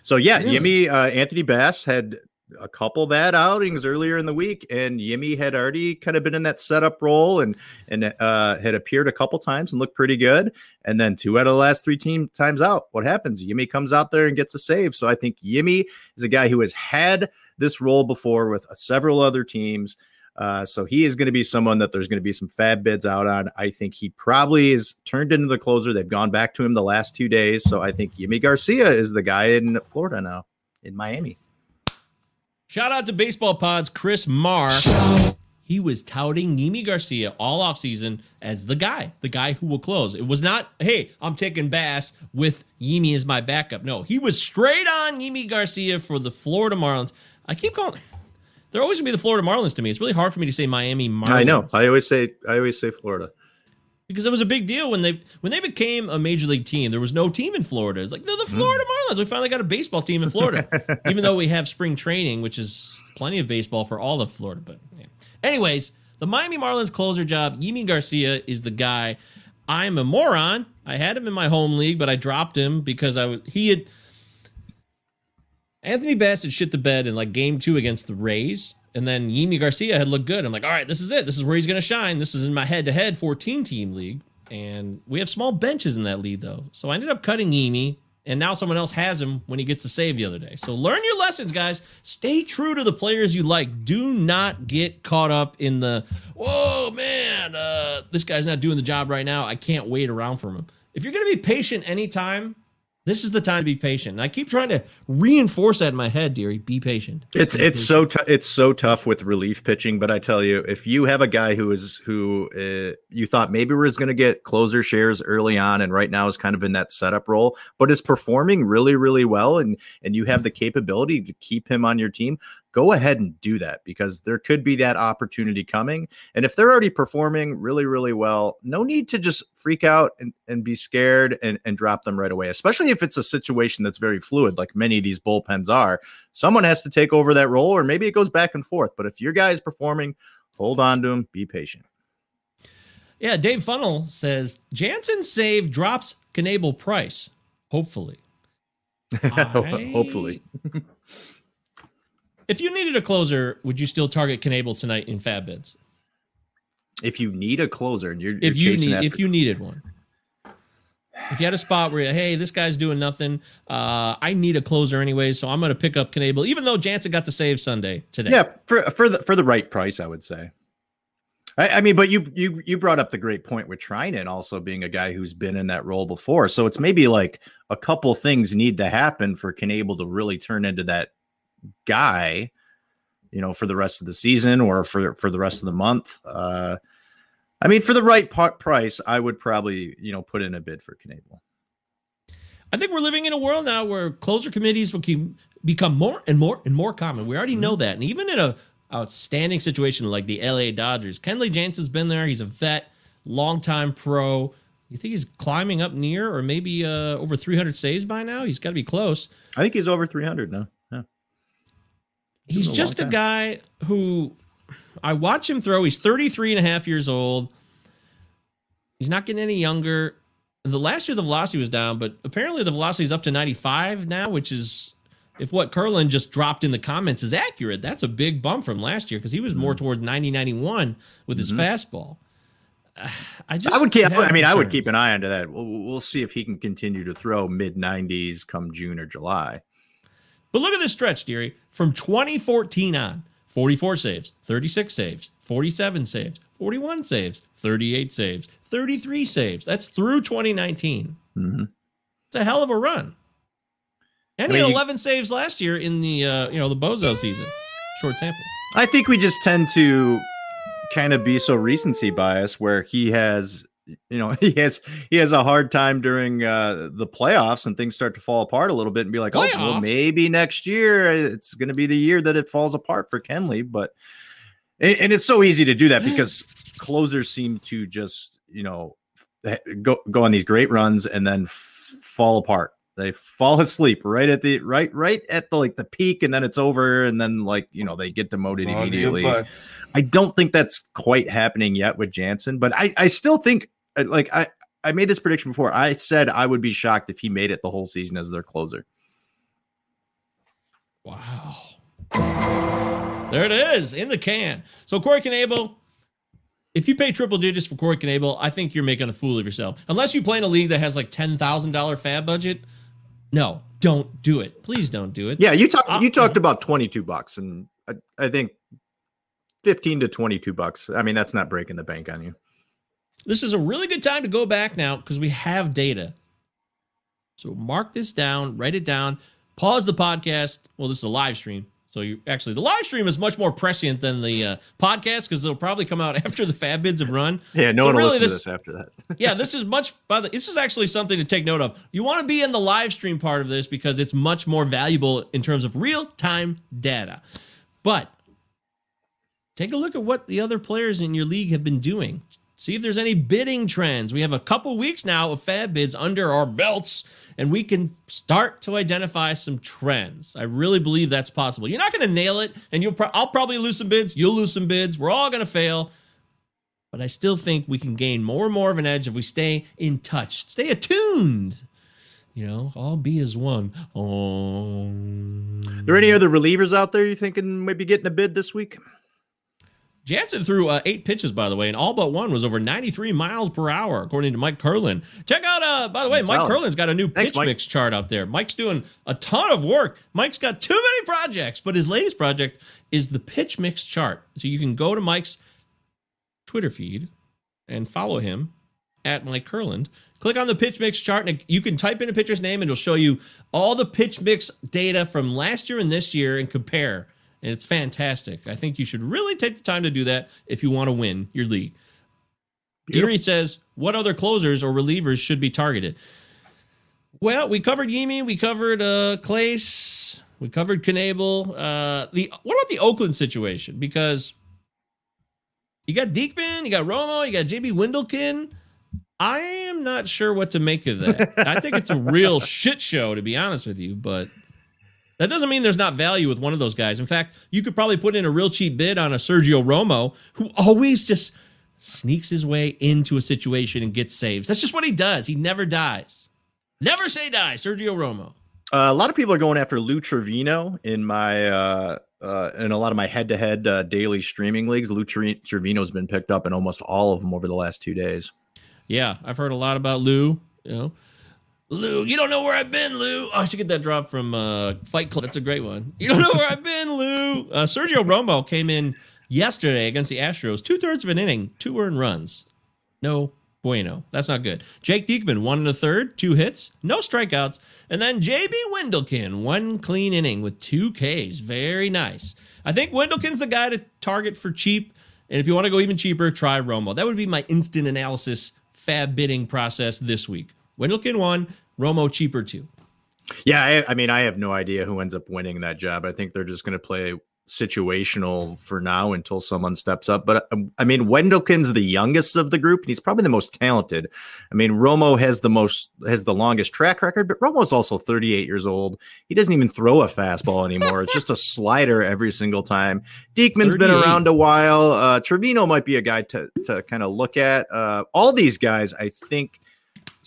So yeah, Yimi, uh, Anthony Bass had a couple bad outings earlier in the week, and Yimi had already kind of been in that setup role and and uh, had appeared a couple times and looked pretty good. And then two out of the last three team times out, what happens? Yimi comes out there and gets a save. So I think Yimi is a guy who has had this role before with several other teams. Uh, so he is going to be someone that there's going to be some fab bids out on. I think he probably is turned into the closer. They've gone back to him the last two days. So I think Yimi Garcia is the guy in Florida now, in Miami. Shout out to Baseball Pods, Chris Marr. he was touting Yimi Garcia all offseason as the guy, the guy who will close. It was not, hey, I'm taking Bass with Yimi as my backup. No, he was straight on Yimi Garcia for the Florida Marlins. I keep calling. They're always gonna be the Florida Marlins to me. It's really hard for me to say Miami Marlins. I know. I always say I always say Florida. because it was a big deal when they when they became a major league team. There was no team in Florida. It's like they're the hmm. Florida Marlins. We finally got a baseball team in Florida, even though we have spring training, which is plenty of baseball for all of Florida. But yeah. anyways, the Miami Marlins closer job. Yimi Garcia is the guy. I'm a moron. I had him in my home league, but I dropped him because I was he had Anthony Bassett shit the bed in like game two against the Rays. And then Yimi Garcia had looked good. I'm like, all right, this is it. This is where he's going to shine. This is in my head to head 14 team league. And we have small benches in that league, though. So I ended up cutting Yimi. And now someone else has him when he gets a save the other day. So learn your lessons, guys. Stay true to the players you like. Do not get caught up in the, whoa, man, uh, this guy's not doing the job right now. I can't wait around for him. If you're going to be patient anytime, this is the time to be patient. And I keep trying to reinforce that in my head, Deary. Be patient. It's Be it's patient. so tou- it's so tough with relief pitching, but I tell you, if you have a guy who is who uh, you thought maybe was going to get closer shares early on, and right now is kind of in that setup role, but is performing really really well, and and you have the capability to keep him on your team, go ahead and do that because there could be that opportunity coming. And if they're already performing really really well, no need to just freak out and, and be scared and, and drop them right away, especially if it's a situation that's very fluid, like many of these bullpens are someone has to take over that role, or maybe it goes back and forth. But if your guy is performing, hold on to him, be patient. Yeah, Dave Funnel says Jansen save drops Knebel price. Hopefully. I- Hopefully. If you needed a closer, would you still target Knebel tonight in fab bids? If you need a closer and you're, If you're you need after, if you needed one. If you had a spot where, hey, this guy's doing nothing, uh, I need a closer anyway, so I'm going to pick up Knebel, even though Jansen got the save Sunday today. yeah, for for the for the right price, I would say. I, I mean, but you you you brought up the great point with Treinen also being a guy who's been in that role before. So it's maybe like a couple things need to happen for Knebel to really turn into that guy, you know, for the rest of the season or for for the rest of the month. Uh, I mean, for the right price, I would probably you know put in a bid for Knebel. I think we're living in a world now where closer committees will keep, become more and more and more common. We already know that. And even in a outstanding situation like the LA Dodgers, Kenley Jansen's been there. He's a vet, longtime pro. You think he's climbing up near or maybe uh, over 300 saves by now? He's got to be close. I think he's over three hundred now. He's just a guy who I watch him throw. He's 33 and a half years old. He's not getting any younger. The last year the velocity was down, but apparently the velocity is up to 95 now, which is if what Curlin just dropped in the comments is accurate, that's a big bump from last year because he was more Mm-hmm. towards 90 91 with his fastball. Uh, I just I would keep. I mean, I would keep an eye onto that. We'll, we'll see if he can continue to throw mid 90s come June or July. But look at this stretch, Deary. From 2014 on, 44 saves, 36 saves, 47 saves, 41 saves, 38 saves, 33 saves. That's through 2019. Mhm. It's a hell of a run. And I he mean, had you- 11 saves last year in the uh, you know the Bozo season. Short sample. I think we just tend to kind of be so recency bias where he has, you know, he has he has a hard time during uh, the playoffs and things start to fall apart a little bit and be like, oh, well, maybe next year it's going to be the year that it falls apart for Kenley. But and, and it's so easy to do that because closers seem to just, you know, go go on these great runs and then f- fall apart. They fall asleep right at the right right at the like the peak, and then it's over, and then like you know they get demoted immediately. I don't think that's quite happening yet with Jansen, but I I still think uh, like I I made this prediction before. I said I would be shocked if he made it the whole season as their closer. Wow. There it is in the can. So Corey Knebel, if you pay triple digits for Corey Knebel, I think you're making a fool of yourself. Unless you play in a league that has like ten thousand dollar fab budget, no, don't do it. Please don't do it. Yeah, you talked Uh, you talked about twenty two bucks, and I, I think fifteen to twenty two bucks. I mean, that's not breaking the bank on you. This is a really good time to go back now because we have data. So mark this down, write it down, pause the podcast. Well, this is a live stream. So you actually the live stream is much more prescient than the uh, podcast because it'll probably come out after the fab bids have run. Yeah, no So one will really listen this- to this after that. yeah, this is much. By the, this is actually something to take note of. You want to be in the live stream part of this because it's much more valuable in terms of real time data. But take a look at what the other players in your league have been doing. See if there's any bidding trends. We have a couple weeks now of fab bids under our belts, and we can start to identify some trends. I really believe that's possible. You're not going to nail it, and you'll. Pro- I'll probably lose some bids. You'll lose some bids. We're all going to fail. But I still think we can gain more and more of an edge if we stay in touch, stay attuned. You know, all be as one. Oh. Are there any other relievers out there you thinking maybe getting a bid this week? Jansen threw uh, eight pitches, by the way, and all but one was over 93 miles per hour, according to Mike Curlin. Check out, uh, by the way, Mike Solid. Curlin's got a new Thanks, pitch Mike. mix chart out there. Mike's doing a ton of work. Mike's got too many projects, but his latest project is the pitch mix chart. So you can go to Mike's Twitter feed and follow him at Mike Curland. Click on the pitch mix chart, and you can type in a pitcher's name, and it'll show you all the pitch mix data from last year and this year and compare. And it's fantastic. I think you should really take the time to do that if you want to win your league. Deary says, what other closers or relievers should be targeted? Well, we covered Yimi, we covered uh Clase, we covered Knebel. Uh the what about the Oakland situation? Because you got Diekman, you got Romo, you got JB Wendelken. I am not sure what to make of that. I think it's a real shit show, to be honest with you, but that doesn't mean there's not value with one of those guys. In fact, you could probably put in a real cheap bid on a Sergio Romo, who always just sneaks his way into a situation and gets saves. That's just what he does. He never dies. Never say die, Sergio Romo. Uh, a lot of people are going after Lou Trevino in my uh, uh, in a lot of my head-to-head uh, daily streaming leagues. Lou Tre- Trevino's been picked up in almost all of them over the last two days. Yeah, I've heard a lot about Lou. You know, Lou, you don't know where I've been, Lou. Oh, I should get that drop from uh, Fight Club. That's a great one. You don't know where I've been, Lou. Uh, Sergio Romo came in yesterday against the Astros, two thirds of an inning, two earned runs. No bueno. That's not good. Jake Diekman, one and a third, two hits, no strikeouts. And then JB Wendelken, one clean inning with two Ks. Very nice. I think Wendelken's the guy to target for cheap. And if you want to go even cheaper, try Romo. That would be my instant analysis fab bidding process this week. Wendelken one, Romo cheaper two. Yeah, I, I mean, I have no idea who ends up winning that job. I think they're just going to play situational for now until someone steps up. But um, I mean, Wendelken's the youngest of the group, and he's probably the most talented. I mean, Romo has the most has the longest track record, but Romo's also 38 years old. He doesn't even throw a fastball anymore. it's just a slider every single time. Diekman's been around a while. Uh, Trevino might be a guy to to kind of look at. Uh, all these guys, I think.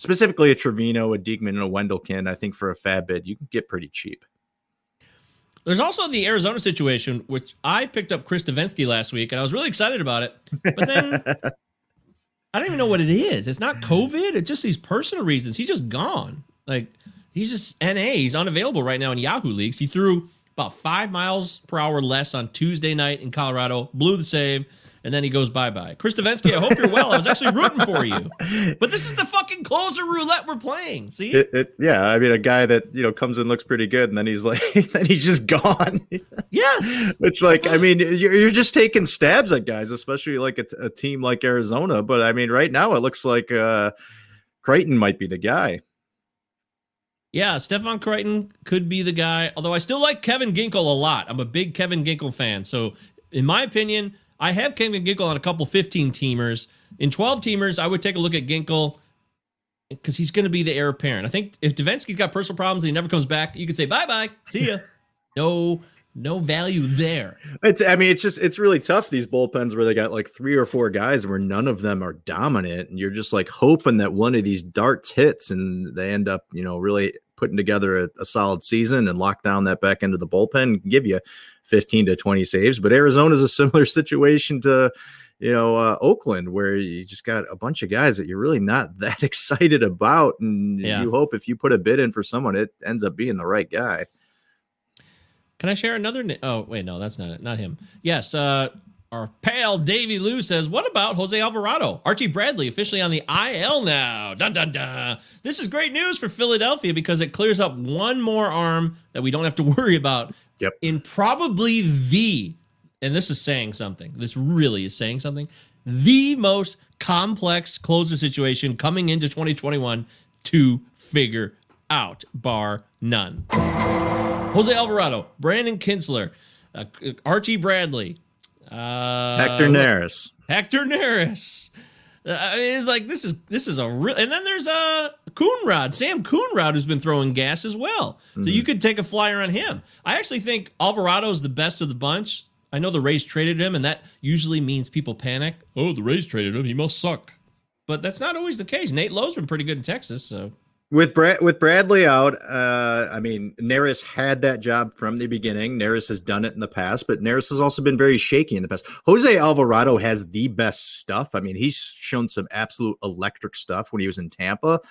Specifically, a Trevino, a Diekman, and a Wendelken. I think for a fab bid, you can get pretty cheap. There's also the Arizona situation, which I picked up Chris Devenski last week, and I was really excited about it. But then I don't even know what it is. It's not COVID. It's just these personal reasons. He's just gone. Like he's just NA. He's unavailable right now in Yahoo leagues. He threw about five miles per hour less on Tuesday night in Colorado, blew the save, and then he goes bye bye. Chris Devenski, I hope you're well. I was actually rooting for you, but this is the fucking closer roulette we're playing. See, It, it, yeah, I mean, a guy that you know comes in looks pretty good, and then he's like, then he's just gone. yes. Which, like, I mean, you're, you're just taking stabs at guys, especially like a team like Arizona. But I mean, right now it looks like uh Crichton might be the guy. Yeah, Stefan Crichton could be the guy. Although I still like Kevin Ginkel a lot. I'm a big Kevin Ginkel fan. So, in my opinion, I have Kevin Ginkel on a couple 15 teamers. In 12 teamers, I would take a look at Ginkel because he's going to be the heir apparent. I think if Devenski's got personal problems and he never comes back, you could say bye bye, see ya. no, no value there. It's, I mean, it's just, it's really tough. These bullpens where they got like three or four guys where none of them are dominant, and you're just like hoping that one of these darts hits and they end up, you know, really putting together a, a solid season and lock down that back end of the bullpen and give you 15 to 20 saves. But Arizona's a similar situation to, you know, uh, Oakland, where you just got a bunch of guys that you're really not that excited about. And Yeah. you hope if you put a bid in for someone, it ends up being the right guy. Can I share another? Na- oh, wait, no, that's not it. Not him. Yes, uh, our pal Davy Lou says, "What about Jose Alvarado? Archie Bradley officially on the IL now. Dun dun dun. This is great news for Philadelphia because it clears up one more arm that we don't have to worry about Yep. In probably the, and this is saying something. This really is saying something. The most complex closer situation coming into 2021 to figure out, bar none. Jose Alvarado, Brandon Kintzler, uh, Archie Bradley, uh, Hector Neris. Hector Neris. Uh, I mean, it's like this is this is a real, and then there's uh Coonrod, Sam Coonrod, who's been throwing gas as well. So you could take a flyer on him. I actually think Alvarado is the best of the bunch. I know the Rays traded him, and that usually means people panic. Oh, the Rays traded him; he must suck. But that's not always the case. Nate Lowe's been pretty good in Texas, so With Brad with Bradley out, uh, I mean, Neris had that job from the beginning. Neris has done it in the past, but Neris has also been very shaky in the past. Jose Alvarado has the best stuff. I mean, he's shown some absolute electric stuff when he was in Tampa.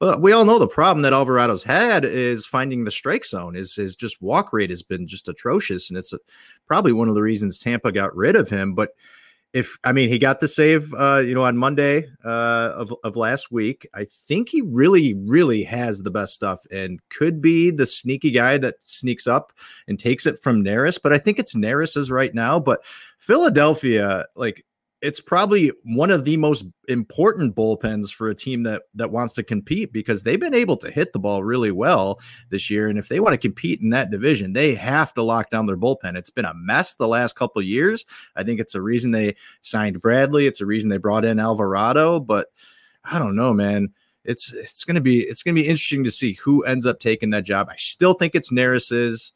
But we all know the problem that Alvarado's had is finding the strike zone. Is his just walk rate has been just atrocious, and it's a, probably one of the reasons Tampa got rid of him. But if I mean he got the save, uh, you know, on Monday uh, of of last week, I think he really, really has the best stuff and could be the sneaky guy that sneaks up and takes it from Neris. But I think it's Neris's right now. But Philadelphia, like it's probably one of the most important bullpens for a team that that wants to compete because they've been able to hit the ball really well this year. And if they want to compete in that division they have to lock down their bullpen. It's been a mess the last couple years. I think it's a reason they signed bradley. It's a reason they brought in alvarado. But i don't know man. It's it's going to be it's going to be interesting to see who ends up taking that job. I still think it's Neris's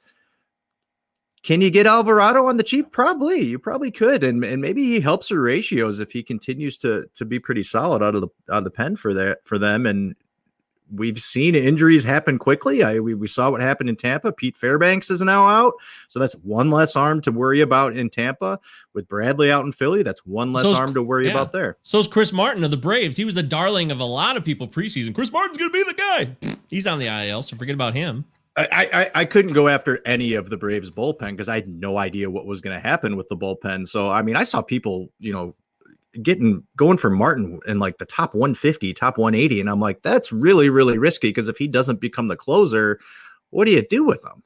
can you get Alvarado on the cheap? Probably. You probably could, and and maybe he helps your ratios if he continues to to be pretty solid out of the out of the pen for that for them. And we've seen injuries happen quickly. I we, we saw what happened in Tampa. Pete Fairbanks is now out, so that's one less arm to worry about in Tampa. With Bradley out in Philly, that's one less So's- arm to worry yeah. about there. So's Chris Martin of the Braves. He was the darling of a lot of people preseason. Chris Martin's gonna be the guy. He's on the IL, so forget about him. I, I I couldn't go after any of the Braves bullpen because I had no idea what was going to happen with the bullpen. So I mean, I saw people, you know, getting going for Martin in like the top 150, top 180, and I'm like, that's really really risky because if he doesn't become the closer, what do you do with him?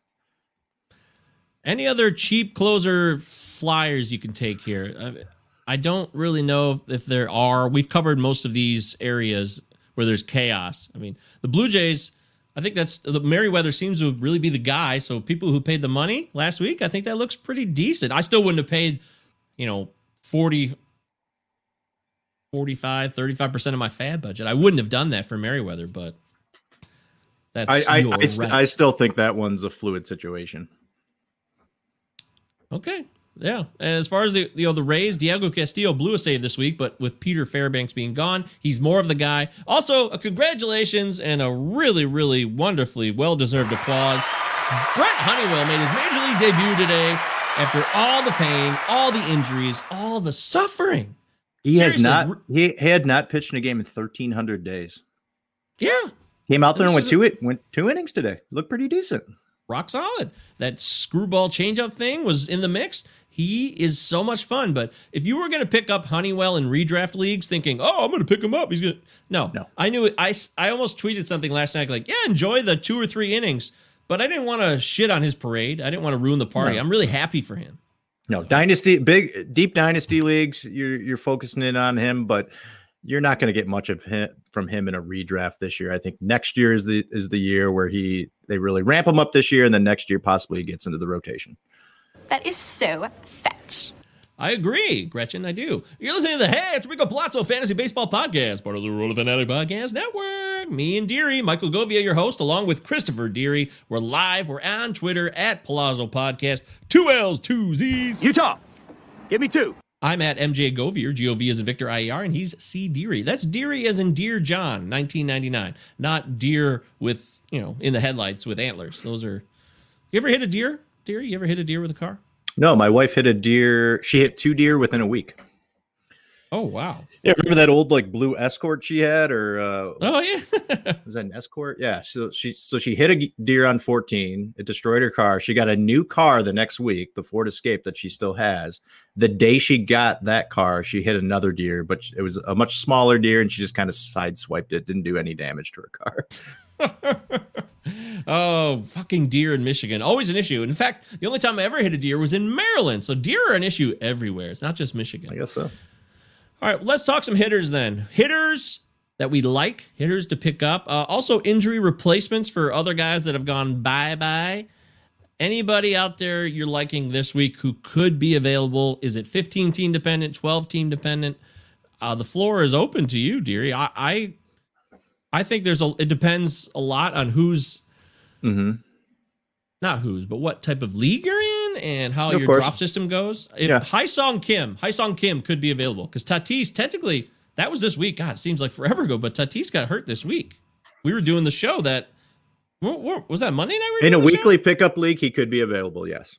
Any other cheap closer flyers you can take here? I, I don't really know if there are. We've covered most of these areas where there's chaos. I mean, the Blue Jays. I think that's the Merryweather seems to really be the guy. So people who paid the money last week, I think that looks pretty decent. I still wouldn't have paid, you know, 40, 45, 35% of my fab budget. I wouldn't have done that for Merryweather, but that's I I, I, st- I still think that one's a fluid situation. Okay. Yeah. And as far as the you know the Rays, Diego Castillo blew a save this week, but with Peter Fairbanks being gone, he's more of the guy. Also, a congratulations and a really, really wonderfully well-deserved applause. Brett Honeywell made his major league debut today after all the pain, all the injuries, all the suffering. He Seriously, has not he had not pitched in a game in 1300 days. Yeah. Came out there and This went two it went two innings today. Looked pretty decent. rock solid. That screwball changeup thing was in the mix. He is so much fun. But if you were going to pick up Honeywell in redraft leagues, thinking, "Oh, I'm going to pick him up," he's going to no, No. I knew it. I I almost tweeted something last night like, "Yeah, enjoy the two or three innings," but I didn't want to shit on his parade. I didn't want to ruin the party. No. I'm really happy for him. No, dynasty big deep dynasty leagues, you're you're focusing in on him, but you're not going to get much of him from him in a redraft this year. I think next year is the is the year where he they really ramp him up this year, and then next year possibly he gets into the rotation. That is so fetch. I agree, Gretchen. I do. You're listening to the Hey, it's Rico Palazzo Fantasy Baseball Podcast, part of the RotoFanatic Podcast Network. Me and Deary, Michael Govier, your host, along with Christopher Deary. We're live. We're on Twitter at Palazzo Podcast. Two L's, two Z's. Utah, give me two. I'm at MJ Govier, G O V as in Victor IER, and he's C Deary. That's Deary as in Dear John, 1999, not deer with, you know, in the headlights with antlers. Those are. You ever hit a deer, Deary? You ever hit a deer with a car? No, my wife hit a deer. She hit two deer within a week. Oh, wow. Yeah, remember that old like blue escort she had, or uh, Oh, yeah. was that an escort? Yeah. So she so she hit a deer on 14. It destroyed her car. She got a new car the next week, the Ford Escape that she still has. The day she got that car, she hit another deer, but it was a much smaller deer, and she just kind of sideswiped it. Didn't do any damage to her car. Oh, fucking deer in Michigan. Always an issue. In fact, the only time I ever hit a deer was in Maryland. So deer are an issue everywhere. It's not just Michigan. I guess so. All right, let's talk some hitters then. Hitters that we like, hitters to pick up. Uh, also, injury replacements for other guys that have gone bye bye. Anybody out there you're liking this week who could be available? Is it 15 team dependent, 12 team dependent? Uh, the floor is open to you, Deary. I, I, I think there's a. It depends a lot on who's, Mm-hmm. not who's, but what type of league you're in and how Of your course. drop system goes. If Yeah. Ha-Seong Kim, Ha-Seong Kim could be available because Tatis technically that was this week. God, it seems like forever ago, but Tatis got hurt this week. We were doing the show that was that Monday night. We In a the show? weekly pickup league, he could be available. Yes.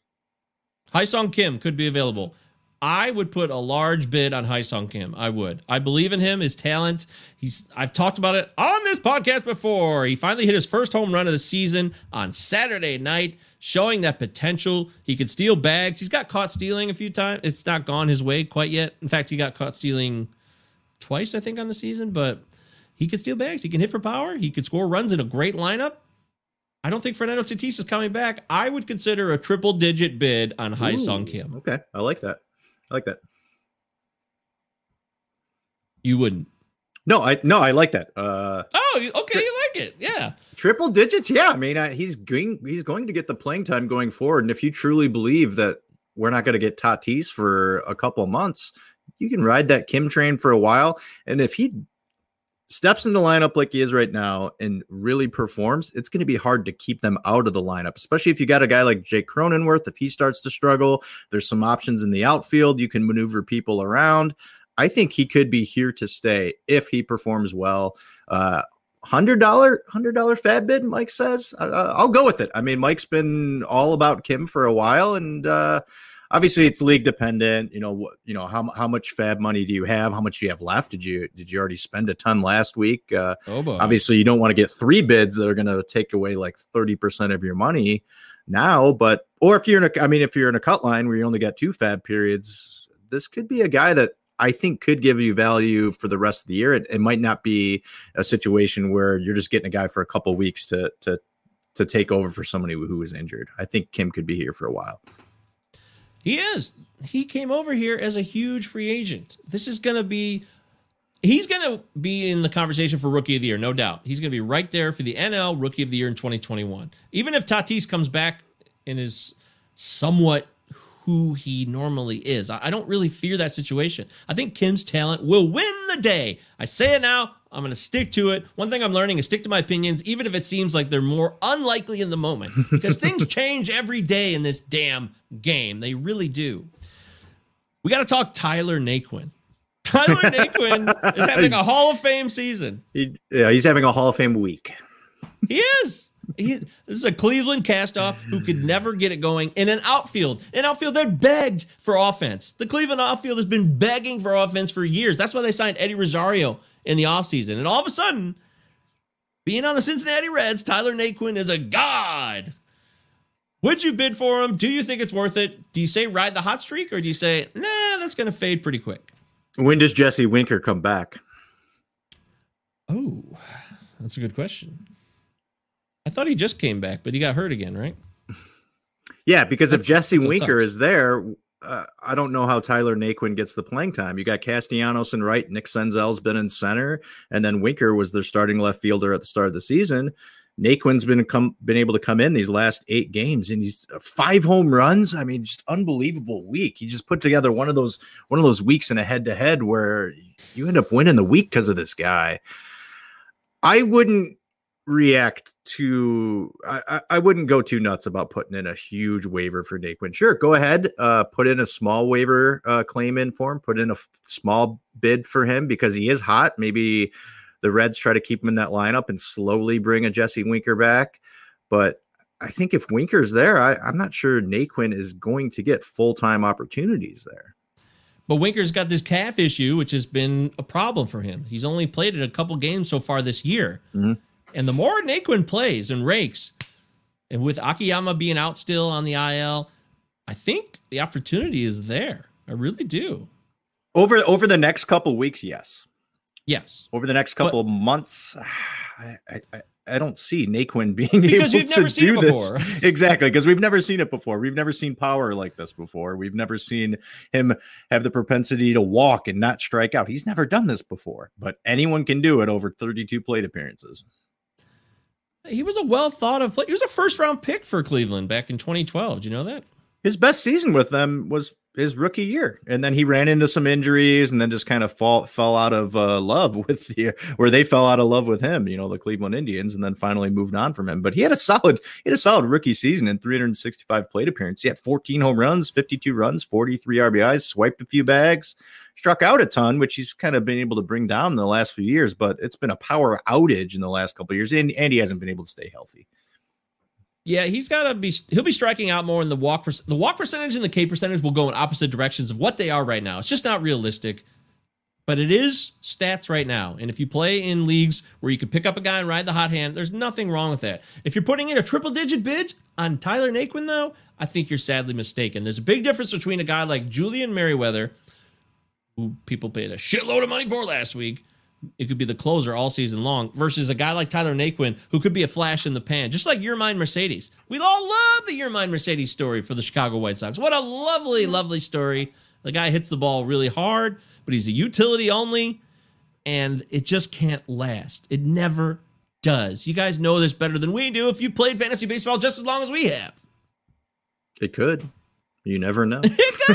Ha-Seong Kim could be available. I would put a large bid on Ha-Seong Kim. I would. I believe in him, his talent. He's I've talked about it on this podcast before. He finally hit his first home run of the season on Saturday night, showing that potential. He could steal bags. He's got caught stealing a few times. It's not gone his way quite yet. In fact, he got caught stealing twice, I think, on the season, but he can steal bags. He can hit for power. He could score runs in a great lineup. I don't think Fernando Tatis is coming back. I would consider a triple digit bid on Ha-Seong Kim. Okay, I like that. I like that. You wouldn't. No, I no, I like that. Uh, Oh, okay, you like it. Yeah. triple digits. Yeah, I mean, uh, he's going he's going to get the playing time going forward. And if you truly believe that we're not going to get Tatis for a couple months, you can ride that Kim train for a while. And if he steps in the lineup like he is right now and really performs, it's going to be hard to keep them out of the lineup, especially if you got a guy like Jake Cronenworth. If he starts to struggle, there's some options in the outfield. You can maneuver people around. I think he could be here to stay if he performs well. Uh, hundred dollar hundred dollar fab bid mike says. Uh, i'll go with it. I mean mike's been all about kim for a while and uh obviously it's league dependent. You know what you know how, how much fab money do you have? How much do you have left? Did you did you already spend a ton last week? Uh Oh obviously you don't want to get three bids that are going to take away like 30% of your money now but or if you're in a i mean if you're in a cut line where you only got two fab periods this could be a guy that i think could give you value for the rest of the year it, it might not be a situation where you're just getting a guy for a couple weeks to to to take over for somebody who was injured i think kim could be here for a while He is. He came over here as a huge free agent. This is going to be. He's going to be in the conversation for rookie of the year, no doubt. He's going to be right there for the NL rookie of the year in 2021. Even if Tatis comes back and is somewhat who he normally is, I I don't really fear that situation. I think Kim's talent will win the day. I say it now. I'm going to stick to it. One thing I'm learning is stick to my opinions, even if it seems like they're more unlikely in the moment, because things change every day in this damn game. They really do. We got to talk Tyler Naquin. Tyler Naquin is having a Hall of Fame season. he, yeah he's having a hall of fame week He is. He, this is a Cleveland castoff who could never get it going in an outfield. An outfield that begged for offense. The Cleveland outfield has been begging for offense for years. That's why they signed Eddie Rosario in the offseason. And all of a sudden, being on the Cincinnati Reds, Tyler Naquin is a god. Would you bid for him? Do you think it's worth it? Do you say ride the hot streak or do you say, nah, that's going to fade pretty quick? when does jesse winker come back Oh, that's a good question. I thought he just came back, but he got hurt again, right? Yeah, because if Jesse Winker is there, uh, I don't know how Tyler Naquin gets the playing time. You got Castellanos and right, Nick Senzel's been in center, and then Winker was their starting left fielder at the start of the season. Naquin's been come been able to come in these last eight games, and he's uh, five home runs. I mean, just unbelievable week. He just put together one of those one of those weeks in a head to head where you end up winning the week because of this guy. I wouldn't react to I, I- wouldn't go too nuts about putting in a huge waiver for Naquin. Sure, go ahead. Uh put in a small waiver uh claim in for him, put in a f- small bid for him because he is hot. Maybe the Reds try to keep him in that lineup and slowly bring a Jesse Winker back. But I think if Winker's there, I, I'm not sure Naquin is going to get full-time opportunities there. But Winker's got this calf issue, which has been a problem for him. He's only played it a couple games so far this year. Mhm. And the more Naquin plays and rakes, and with Akiyama being out still on the IL, I think the opportunity is there. I really do. Over over the next couple weeks, yes. Yes. over the next But- couple of months, I, I, I- don't see Naquin being Because able to seen do it this. before. exactly, because we've never seen it before. We've never seen power like this before. We've never seen him have the propensity to walk and not strike out. He's never done this before, but anyone can do it over 32 plate appearances. He was a well thought of play. He was a first round pick for Cleveland back in 2012. Do you know that? His best season with them was his rookie year, and then he ran into some injuries, and then just kind of fall fell out of uh, love with the where they fell out of love with him. You know, the Cleveland Indians, and then finally moved on from him. But he had a solid, he had a solid rookie season in 365 plate appearances. He had 14 home runs, 52 runs, 43 RBIs, swiped a few bags, struck out a ton, which he's kind of been able to bring down in the last few years. But it's been a power outage in the last couple years, and, and he hasn't been able to stay healthy. Yeah, he's got to be. He'll be striking out more in the walk. The walk percentage and the K percentage will go in opposite directions of what they are right now. It's just not realistic, but it is stats right now. And if you play in leagues where you can pick up a guy and ride the hot hand, there's nothing wrong with that. If you're putting in a triple digit bid on Tyler Naquin, though, I think you're sadly mistaken. There's a big difference between a guy like Julian Merryweather, who people paid a shitload of money for last week. It could be the closer all season long versus a guy like Tyler Naquin who could be a flash in the pan, just like Yermín Mercedes. We all love the Yermín Mercedes story for the Chicago White Sox. What a lovely, lovely story. The guy hits the ball really hard, but he's a utility only, and it just can't last. It never does. You guys know this better than we do if you played fantasy baseball just as long as we have. It could. You never know.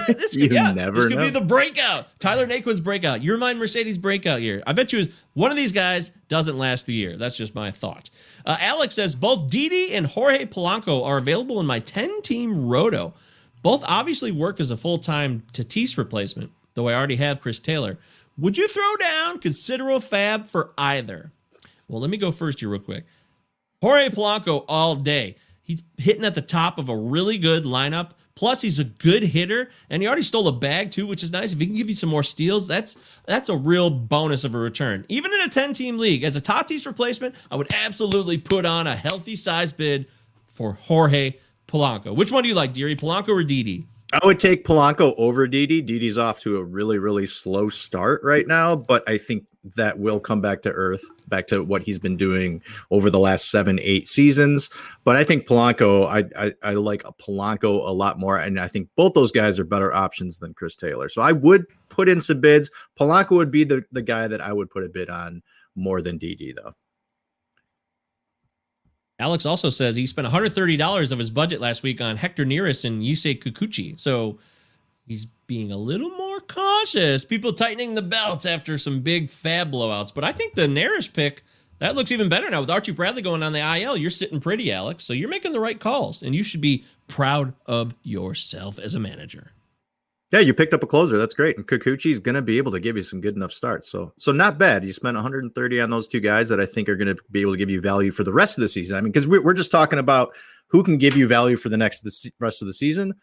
This You could, yeah, never this could be the breakout. Tyler Naquin's breakout. Yermín Mercedes breakout year. I bet you is one of these guys doesn't last the year. That's just my thought. Uh, Alex says both Didi and Jorge Polanco are available in my 10 team roto. Both obviously work as a full time Tatis replacement, though I already have Chris Taylor. Would you throw down considerable fab for either? Well, let me go first here, real quick. Jorge Polanco all day. He's hitting at the top of a really good lineup. Plus, he's a good hitter, and he already stole a bag too, which is nice. If he can give you some more steals, that's that's a real bonus of a return. Even in a 10-team league, as a Tatis replacement, I would absolutely put on a healthy size bid for Jorge Polanco. Which one do you like, Deary? Polanco or Didi? I would take Polanco over Didi. Didi's off to a really, really slow start right now, but I think that will come back to earth, back to what he's been doing over the last seven, eight seasons. But I think Polanco, I, I, I like Polanco a lot more, and I think both those guys are better options than Chris Taylor. So I would put in some bids. Polanco would be the, the guy that I would put a bid on more than Didi though. Alex also says he spent $130 of his budget last week on Hector Neris and Yusei Kikuchi. So he's being a little more cautious. People tightening the belts after some big fab blowouts. But I think the Neris pick, that looks even better now. With Archie Bradley going on the IL, you're sitting pretty, Alex. So you're making the right calls. And you should be proud of yourself as a manager. Yeah, you picked up a closer. That's great. And Kikuchi's going to be able to give you some good enough starts. So, so not bad. You spent 130 on those two guys that I think are going to be able to give you value for the rest of the season. I mean, because we're just talking about who can give you value for the next the rest of the season,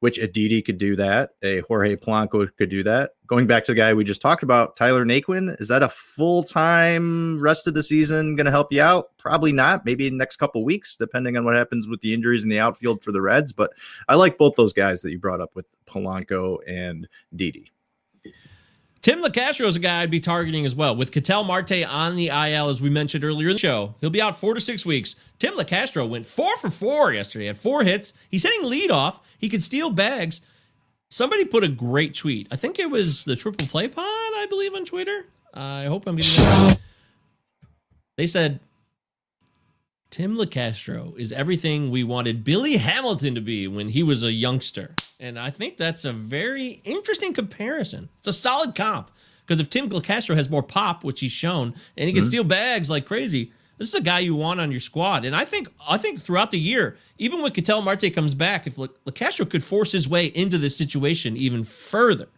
which a Didi could do that. A Jorge Polanco could do that. Going back to the guy we just talked about, Tyler Naquin, is that a full time rest of the season going to help you out? Probably not. Maybe in the next couple weeks, depending on what happens with the injuries in the outfield for the Reds. But I like both those guys that you brought up with Polanco and Didi. Tim Locastro is a guy I'd be targeting as well. With Ketel Marte on the IL, as we mentioned earlier in the show, he'll be out four to six weeks. Tim Locastro went four for four yesterday, had four hits. He's hitting lead off. He could steal bags. Somebody put a great tweet. I think it was the Triple Play Pod, I believe, on Twitter. I hope I'm getting that. They said, Tim Locastro is everything we wanted Billy Hamilton to be when he was a youngster. And I think that's a very interesting comparison. It's a solid comp because if Tim Locastro has more pop, which he's shown, and he can Mhm. steal bags like crazy, this is a guy you want on your squad. And I think I think throughout the year, even when Ketel Marte comes back, if Locastro could force his way into this situation even further,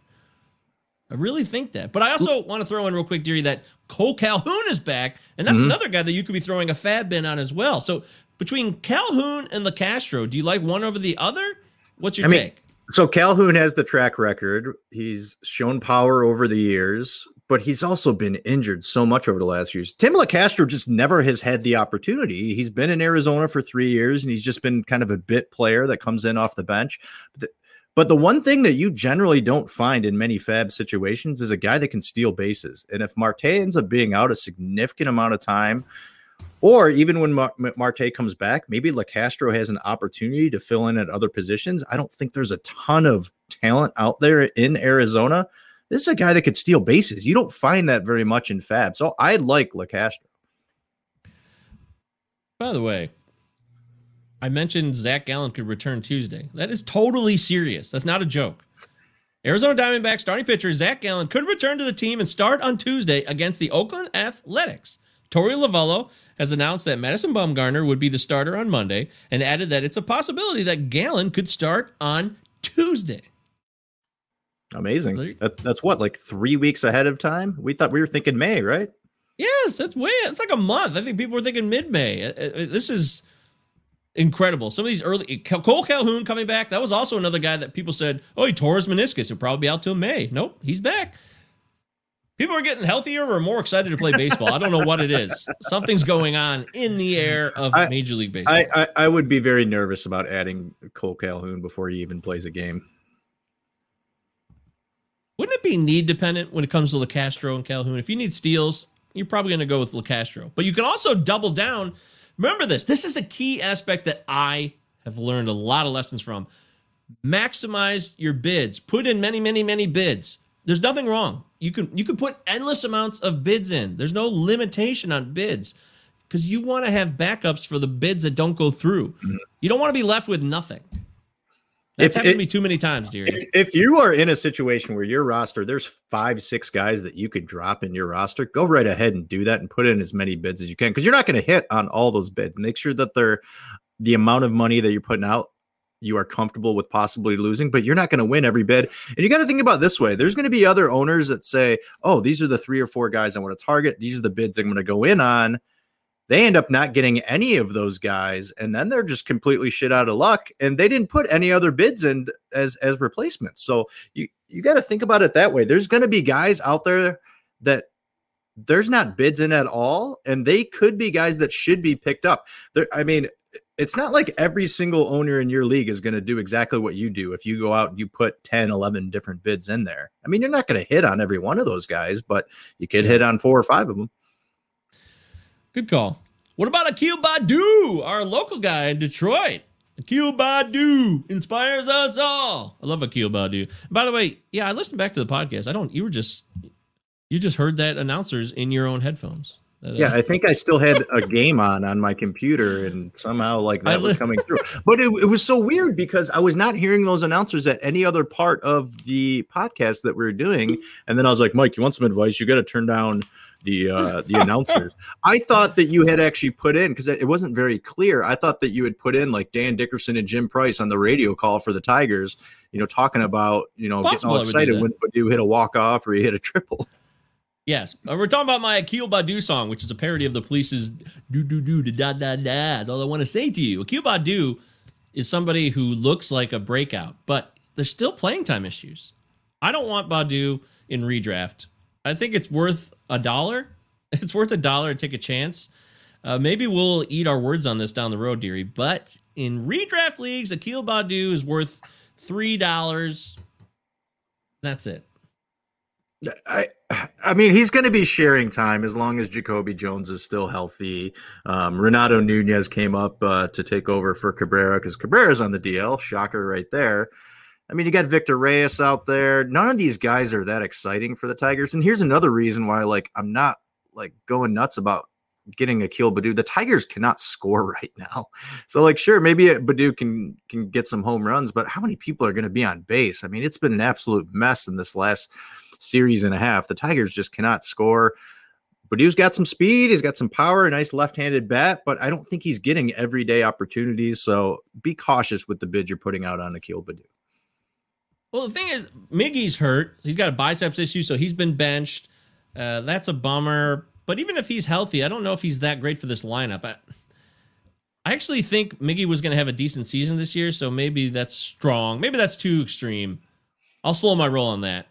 I really think that. But I also want to throw in real quick, Deary, that Cole Calhoun is back, and that's Mhm. another guy that you could be throwing a fab bin on as well. So between Calhoun and Locastro, do you like one over the other? What's your I mean, take? So Calhoun has the track record. He's shown power over the years, but he's also been injured so much over the last years. Tim Locastro just never has had the opportunity. He's been in Arizona for three years, and he's just been kind of a bit player that comes in off the bench. But the, but the one thing that you generally don't find in many fab situations is a guy that can steal bases. And if Marte ends up being out a significant amount of time, Or even when Mar- Marte comes back, maybe Locastro has an opportunity to fill in at other positions. I don't think there's a ton of talent out there in Arizona. This is a guy that could steal bases. You don't find that very much in Fab. So I like Locastro. By the way, I mentioned Zach Gallen could return Tuesday. That is totally serious. That's not a joke. Arizona Diamondbacks starting pitcher Zach Gallen could return to the team and start on Tuesday against the Oakland Athletics. Torey Lovullo has announced that Madison Bumgarner would be the starter on Monday and added that it's a possibility that Gallen could start on Tuesday. Amazing. That, that's what, like three weeks ahead of time? We thought we were thinking May, right? Yes, that's way. It's like a month. I think people were thinking mid-May. Uh, uh, This is incredible. Some of these early Cole Calhoun coming back. That was also another guy that people said, "Oh, he tore his meniscus. He'll probably be out till May." Nope, he's back. People are getting healthier or more excited to play baseball. I don't know what it is. Something's going on in the air of I- Major League Baseball. I, I, I would be very nervous about adding Cole Calhoun before he even plays a game. Wouldn't it be need dependent when it comes to Locastro and Calhoun? If you need steals, you're probably going to go with Locastro. But you can also double down. Remember this. This is a key aspect that I have learned a lot of lessons from. Maximize your bids. Put in many, many, many bids. There's nothing wrong. You can you can put endless amounts of bids in. There's no limitation on bids because you want to have backups for the bids that don't go through. Mm-hmm. You don't want to be left with nothing. That's If happened it- to me too many times, Deary. If, if you are in a situation where your roster, there's five, six guys that you could drop in your roster, go right ahead and do that and put in as many bids as you can because you're not going to hit on all those bids. Make sure that they're the amount of money that you're putting out, you are comfortable with possibly losing, but you're not going to win every bid. And you got to think about this way there's going to be other owners that say, oh, these are the three or four guys I want to target. These are the bids I'm going to go in on. They end up not getting any of those guys, and then they're just completely shit out of luck. And they didn't put any other bids in as as replacements. So you you got to think about it that way. There's going to be guys out there that there's not bids in at all, and they could be guys that should be picked up. There, I mean, it's not like every single owner in your league is going to do exactly what you do if you go out and you put 10 11 different bids in there i mean you're not going to hit on every one of those guys but you could hit on four or five of them Good call. What about Akil Baddoo, our local guy in Detroit? Akil Baddoo inspires us all. I love Akil Baddoo. By the way, yeah, I listened back to the podcast. I don't. You were just you just heard that announcers in your own headphones. That, uh, yeah i think i still had a game on on my computer and somehow like that was coming through but it, it was so weird because i was not hearing those announcers at any other part of the podcast that we were doing and then i was like mike you want some advice you got to turn down the uh the announcers i thought that you had actually put in because it wasn't very clear i thought that you had put in like dan dickerson and jim price on the radio call for the tigers you know talking about you know getting all I would do excited when you hit a walk off or you hit a triple Yes, Uh, we're talking about my Akil Baddoo song, which is a parody of the Police's "Do Do Do Da Da Da." That's all I want to say to you. Akil Baddoo is somebody who looks like a breakout, but there's still playing time issues. I don't want Baddoo in redraft. I think it's worth a dollar. It's worth a dollar to take a chance. Uh, maybe we'll eat our words on this down the road, Deary. But in redraft leagues, Akil Baddoo is worth three dollars. That's it. I I mean, he's going to be sharing time as long as Jacoby Jones is still healthy. Um, Renato Nunez came up uh, to take over for Cabrera because Cabrera's on the DL. Shocker, right there. I mean, you got Victor Reyes out there. None of these guys are that exciting for the Tigers. And here's another reason why, like, I'm not like going nuts about getting Akil Baddoo. The Tigers cannot score right now. So, like, sure, maybe Baddoo can can get some home runs, but how many people are going to be on base? I mean, it's been an absolute mess in this last series and a half. The Tigers just cannot score. Baddoo's got some speed, he's got some power, a nice left-handed bat, but I don't think he's getting everyday opportunities. So be cautious with the bid you're putting out on Akil Baddoo. Well, the thing is, Miggy's hurt. He's got a biceps issue, so he's been benched. Uh, that's a bummer. But even if he's healthy, I don't know if he's that great for this lineup. I, I actually think Miggy was going to have a decent season this year, so maybe that's strong. Maybe that's too extreme. I'll slow my roll on that.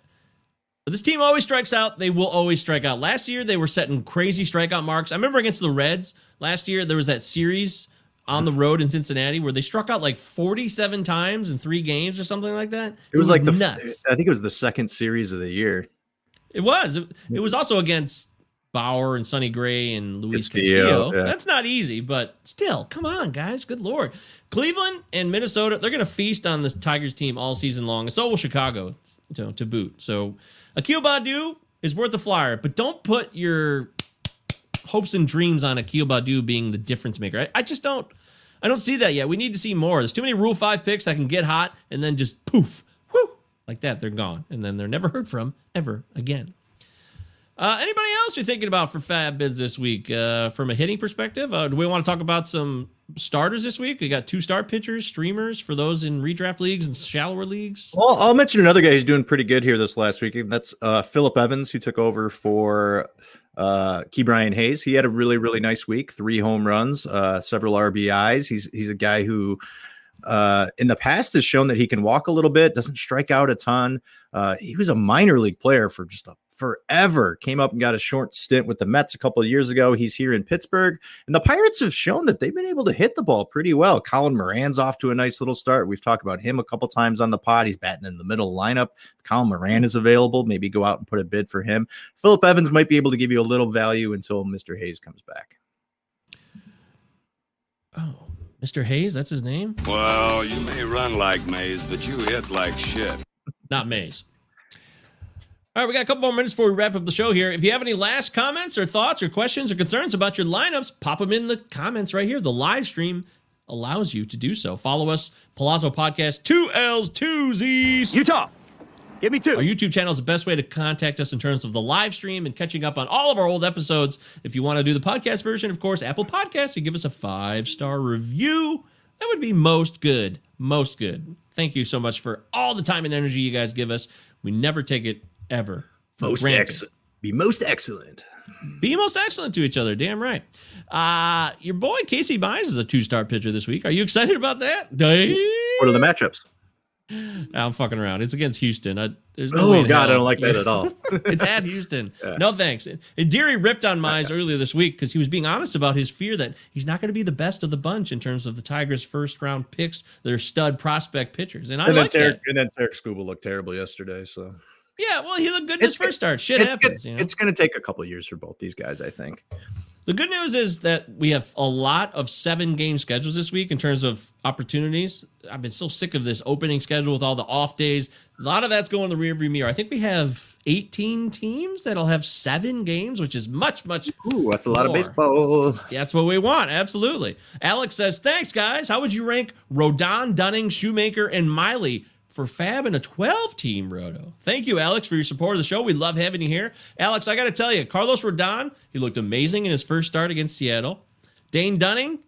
But this team always strikes out. They will always strike out. Last year, they were setting crazy strikeout marks. I remember against the Reds last year, there was that series on the road in Cincinnati where they struck out like 47 times in three games or something like that. It was like the nuts. I think it was the second series of the year. It was. It, it was also against Bauer and Sonny Gray and Luis Castillo, Castillo. yeah. That's not easy, but still, come on, guys. Good lord. Cleveland and Minnesota, they're going to feast on this Tigers team all season long. And so will Chicago to, to boot. So Akil Baddoo is worth a flyer, but don't put your hopes and dreams on Akil Baddoo being the difference maker. I, I just don't. I don't see that yet. We need to see more. There's too many Rule Five picks that can get hot and then just poof, whoo, like that. They're gone, and then they're never heard from ever again. Uh, anybody else you're thinking about for fab bids this week uh, from a hitting perspective? Uh, do we want to talk about some starters this week? We got two star pitchers, streamers for those in redraft leagues and shallower leagues. Well, I'll mention another guy who's doing pretty good here this last week, and that's uh, Philip Evans, who took over for uh, Ke'Bryan Hayes. He had a really, really nice week, three home runs, uh, several RBIs. He's he's a guy who uh, in the past has shown that he can walk a little bit, doesn't strike out a ton. Uh, he was a minor league player for just a forever. Came up and got a short stint with the Mets a couple of years ago. He's here in Pittsburgh, and the Pirates have shown that they've been able to hit the ball pretty well. Colin Moran's off to a nice little start. We've talked about him a couple times on the pod. He's batting in the middle lineup. Colin Moran is available. Maybe go out and put a bid for him. Phillip Evans might be able to give you a little value until Mr. Hayes comes back. Oh, Mr. Hayes, that's his name? Well, you may run like Mays, but you hit like shit. Not Mays. All right, we got a couple more minutes before we wrap up the show here. If you have any last comments or thoughts or questions or concerns about your lineups, pop them in the comments right here. The live stream allows you to do so. Follow us, Palazzo Podcast, two L's, two Z's. Utah, give me two. Our YouTube channel is the best way to contact us in terms of the live stream and catching up on all of our old episodes. If you want to do the podcast version, of course, Apple Podcasts, you give us a five star review. That would be most good. Most good. Thank you so much for all the time and energy you guys give us. We never take it ever. Most excellent. Be most excellent. Be most excellent to each other. Damn right. Uh, your boy Casey Mize is a two star pitcher this week. Are you excited about that? What are the matchups? I'm fucking around. It's against Houston. I, there's no Oh God, I don't like that at all. it's at Houston. Yeah. No thanks. And Deary ripped on Mize earlier this week because he was being honest about his fear that he's not going to be the best of the bunch in terms of the Tigers' first round picks, their stud prospect pitchers. And I and like that. and then Tarik Skubal looked terrible yesterday. So Yeah, well, he looked good in his first start. Shit it's, happens. Good. You know? It's going to take a couple years for both these guys, I think. The good news is that we have a lot of seven game schedules this week in terms of opportunities. I've been so sick of this opening schedule with all the off days. A lot of that's going in the rearview mirror. I think we have 18 teams that'll have seven games, which is much, much. Ooh, that's a lot of more. baseball. That's what we want. Absolutely. Alex says, Thanks, guys. How would you rank Rodon, Dunning, Shoemaker, and Miley for Fab in a 12 team roto? Thank you, Alex, for your support of the show. We love having you here. Alex, I got to tell you, Carlos Rodon, he looked amazing in his first start against Seattle. Dane Dunning,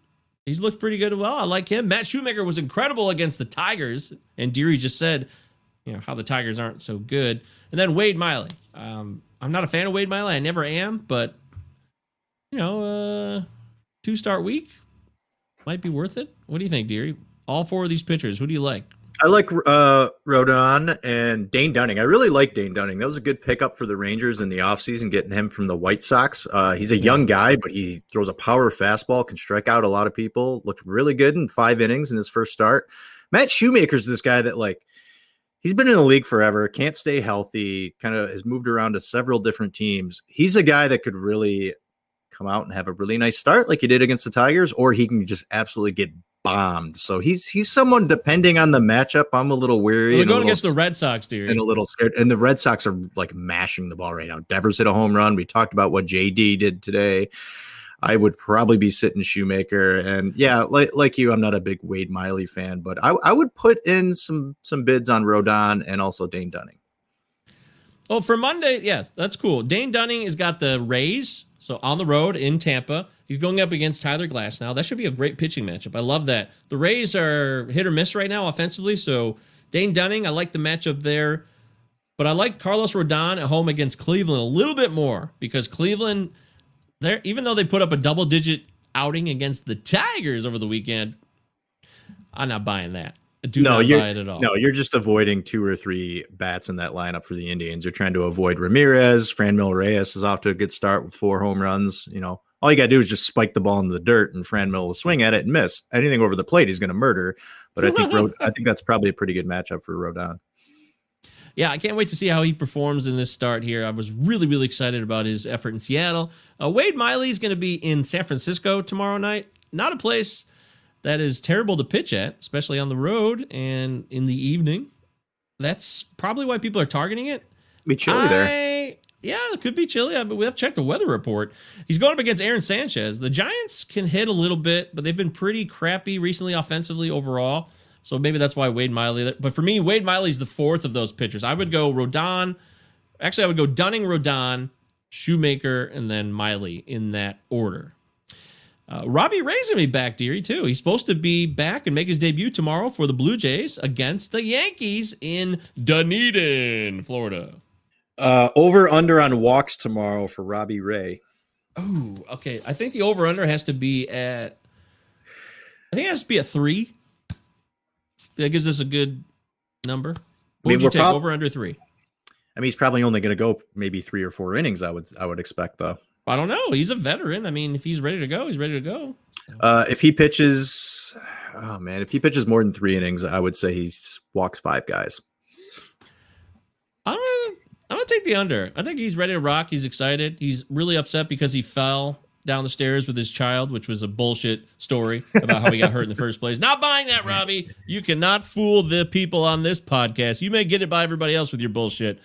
he's looked pretty good as well. I like him. Matt Shoemaker was incredible against the Tigers. And Deary just said, you know, how the Tigers aren't so good. And then Wade Miley. Um, I'm not a fan of Wade Miley. I never am, but you know, uh, two start week might be worth it. What do you think, Deary? All four of these pitchers, who do you like? I like uh Rodon and Dane Dunning. I really like Dane Dunning. That was a good pickup for the Rangers in the offseason, getting him from the White Sox. Uh, he's a young guy, but he throws a power fastball, can strike out a lot of people. Looked really good in five innings in his first start. Matt Shoemaker's this guy that like he's been in the league forever, can't stay healthy, kind of has moved around to several different teams. He's a guy that could really come out and have a really nice start like he did against the Tigers, or he can just absolutely get bombed. So he's he's someone depending on the matchup. I'm a little weary. We're and going against the Red Sox, Deary. and a little scared. And the Red Sox are like mashing the ball right now. Devers hit a home run. We talked about what JD did today. I would probably be sitting Shoemaker, and yeah, like like you, I'm not a big Wade Miley fan, but I, I would put in some some bids on Rodon and also Dane Dunning. Oh, for Monday, yes, that's cool. Dane Dunning has got the Rays, so on the road in Tampa. He's going up against Tyler Glasnow. That should be a great pitching matchup. I love that. The Rays are hit or miss right now offensively, so Dane Dunning, I like the matchup there. But I like Carlos Rodon at home against Cleveland a little bit more because Cleveland, they even though they put up a double digit outing against the Tigers over the weekend, I'm not buying that. I do no, not you're buy it at all. no, you're just avoiding two or three bats in that lineup for the Indians. You're trying to avoid Ramirez. Franmil Reyes is off to a good start with four home runs. You know, all you got to do is just spike the ball in the dirt, and Franmil will swing at it and miss. Anything over the plate, he's going to murder. But I think Rod- I think that's probably a pretty good matchup for Rodon. yeah, I can't wait to see how he performs in this start here. I was really, really excited about his effort in Seattle. Uh, Wade Miley is going to be in San Francisco tomorrow night. Not a place that is terrible to pitch at, especially on the road and in the evening. That's probably why people are targeting it. Be chilly there. Yeah, it could be chilly, but we have to check the weather report. He's going up against Aaron Sanchez. The Giants can hit a little bit, but they've been pretty crappy recently offensively overall. So maybe that's why Wade Miley. But for me, Wade Miley's the fourth of those pitchers. I would go Rodon. Actually, I would go Dunning, Rodon, Shoemaker, and then Miley in that order. Uh, Robbie Ray's gonna be back, Deary, too. He's supposed to be back and make his debut tomorrow for the Blue Jays against the Yankees in Dunedin, Florida. Uh, over under on walks tomorrow for Robbie Ray. Oh, okay. I think the over under has to be at. I think it has to be a three. That gives us a good number. What mean, would you take? prob- over under three. I mean, he's probably only going to go maybe three or four innings. I would I would expect though. I don't know. He's a veteran. I mean, if he's ready to go, he's ready to go. Uh, if he pitches, oh man, if he pitches more than three innings, I would say he walks five guys. I'm gonna, I'm gonna take the under. I think he's ready to rock. He's excited. He's really upset because he fell down the stairs with his child, which was a bullshit story about how he got hurt in the first place. Not buying that, Robbie. You cannot fool the people on this podcast. You may get it by everybody else with your bullshit,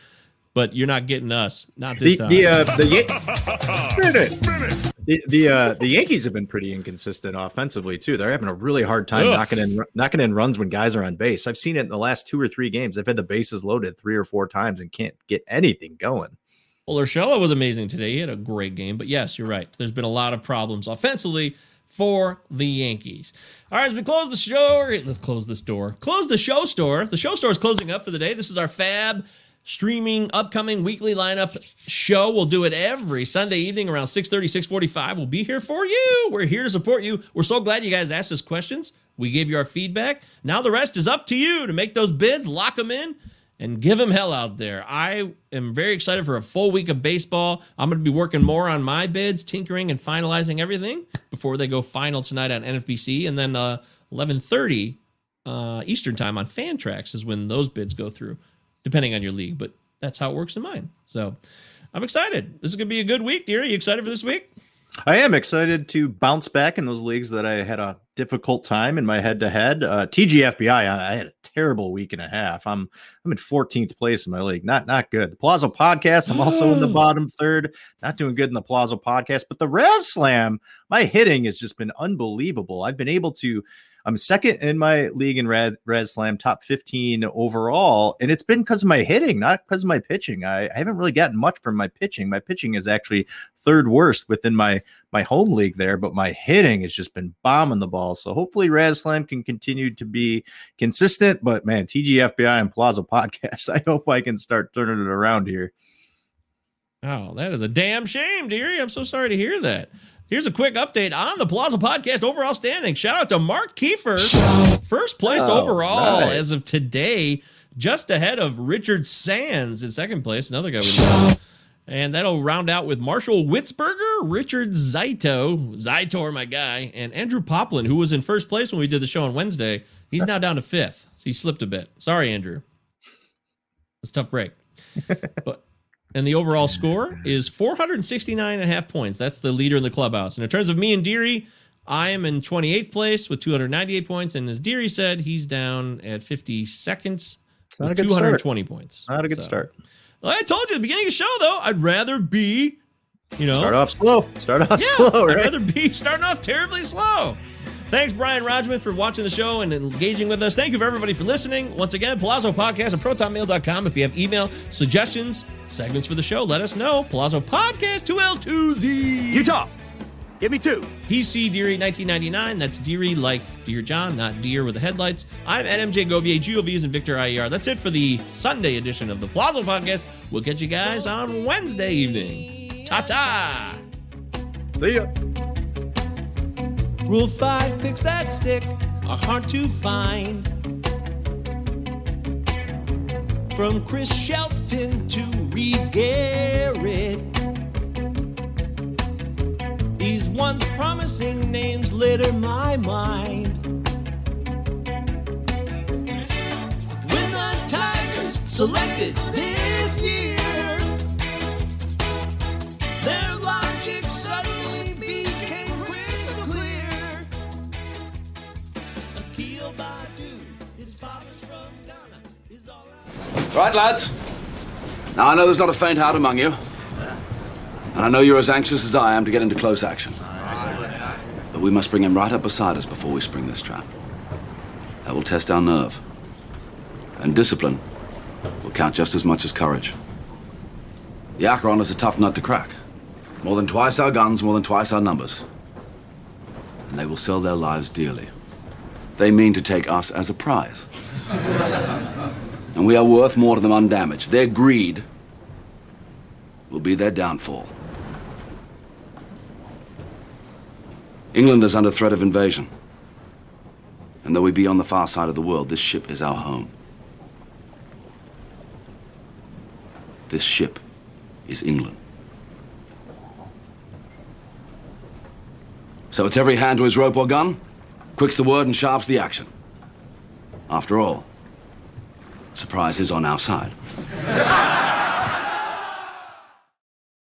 but you're not getting us. Not this The time. the uh, the, Yan- Spin it. The the uh, the Yankees have been pretty inconsistent offensively too. They're having a really hard time Ugh. knocking in knocking in runs when guys are on base. I've seen it in the last two or three games. They've had the bases loaded three or four times and can't get anything going. Well, Urshela was amazing today. He had a great game. But yes, you're right. There's been a lot of problems offensively for the Yankees. All right, as we close the show, let's close this door. Close the show store. The show store is closing up for the day. This is our fab streaming upcoming weekly lineup show. We'll do it every Sunday evening around 6:30, 6:45. We'll be here for you. We're here to support you. We're so glad you guys asked us questions. We gave you our feedback. Now the rest is up to you to make those bids, lock them in, and give them hell out there. I am very excited for a full week of baseball. I'm going to be working more on my bids, tinkering and finalizing everything before they go final tonight on NFBC, and then uh, 11:30 uh, Eastern time on Fantrax is when those bids go through, depending on your league. But that's how it works in mine. So I'm excited. This is going to be a good week, dear. Are you excited for this week? I am excited to bounce back in those leagues that I had a difficult time in my head to head. Uh, TGFBI, I, I had a terrible week and a half. I'm I'm in 14th place in my league. Not not good. The Plaza podcast, I'm also in the bottom third. Not doing good in the Plaza podcast, but the Res Slam, my hitting has just been unbelievable. I've been able to I'm second in my league in Red Res Slam, top 15 overall, and it's been because of my hitting, not because of my pitching. I, I haven't really gotten much from my pitching. My pitching is actually third worst within my my home league there, but my hitting has just been bombing the ball. So hopefully Raz Slam can continue to be consistent. But man, TGFBI and Plaza Podcast, I hope I can start turning it around here. Oh, that is a damn shame, dearie. I'm so sorry to hear that. Here's a quick update on the Plaza Podcast overall standing. Shout out to Mark Kiefer, first placed Oh, overall nice. as of today, just ahead of Richard Sands in second place, another guy we know. And that'll round out with Marshall Witzberger, Richard Zaito, Zaitor, my guy, and Andrew Poplin, who was in first place when we did the show on Wednesday. He's now down to fifth. He slipped a bit. Sorry, Andrew. It's a tough break. but and the overall score is 469 and a half points. That's the leader in the clubhouse. And in terms of me and Deary, I am in 28th place with 298 points. And as Deary said, he's down at 52nd Not a with good 220 points. Not a good So- start. Well, I told you at the beginning of the show, though, I'd rather be, you know, Start off slow. Start off yeah, slow, I'd right? rather be starting off terribly slow. Thanks, Brian Rodgman, for watching the show and engaging with us. Thank you for everybody for listening. Once again, Palazzo Podcast at protonmail.com. If you have email suggestions, segments for the show, let us know. Palazzo Podcast, 2 L's, 2 Z. Utah. Give me two. PC Deary 1999. That's Deary like Dear John, not Deer with the headlights. I'm at MJ Govier, GOVs, and Victor IER. That's it for the Sunday edition of the Plaza Podcast. We'll catch you guys on Wednesday evening. Ta ta. See ya. Rule five picks that stick are hard to find. From Chris Shelton to Reed Garrett. These once promising names litter my mind. When the Tigers selected this year. Right, lads. Now, I know there's not a faint heart among you. And I know you're as anxious as I am to get into close action. But we must bring him right up beside us before we spring this trap. That will test our nerve. And discipline will count just as much as courage. The Acheron is a tough nut to crack. More than twice our guns, more than twice our numbers. And they will sell their lives dearly. They mean to take us as a prize. And we are worth more to them undamaged. Their greed will be their downfall. England is under threat of invasion. And though we be on the far side of the world, this ship is our home. This ship is England. So it's every hand to his rope or gun, quick's the word and sharp's the action. After all, surprises on our side.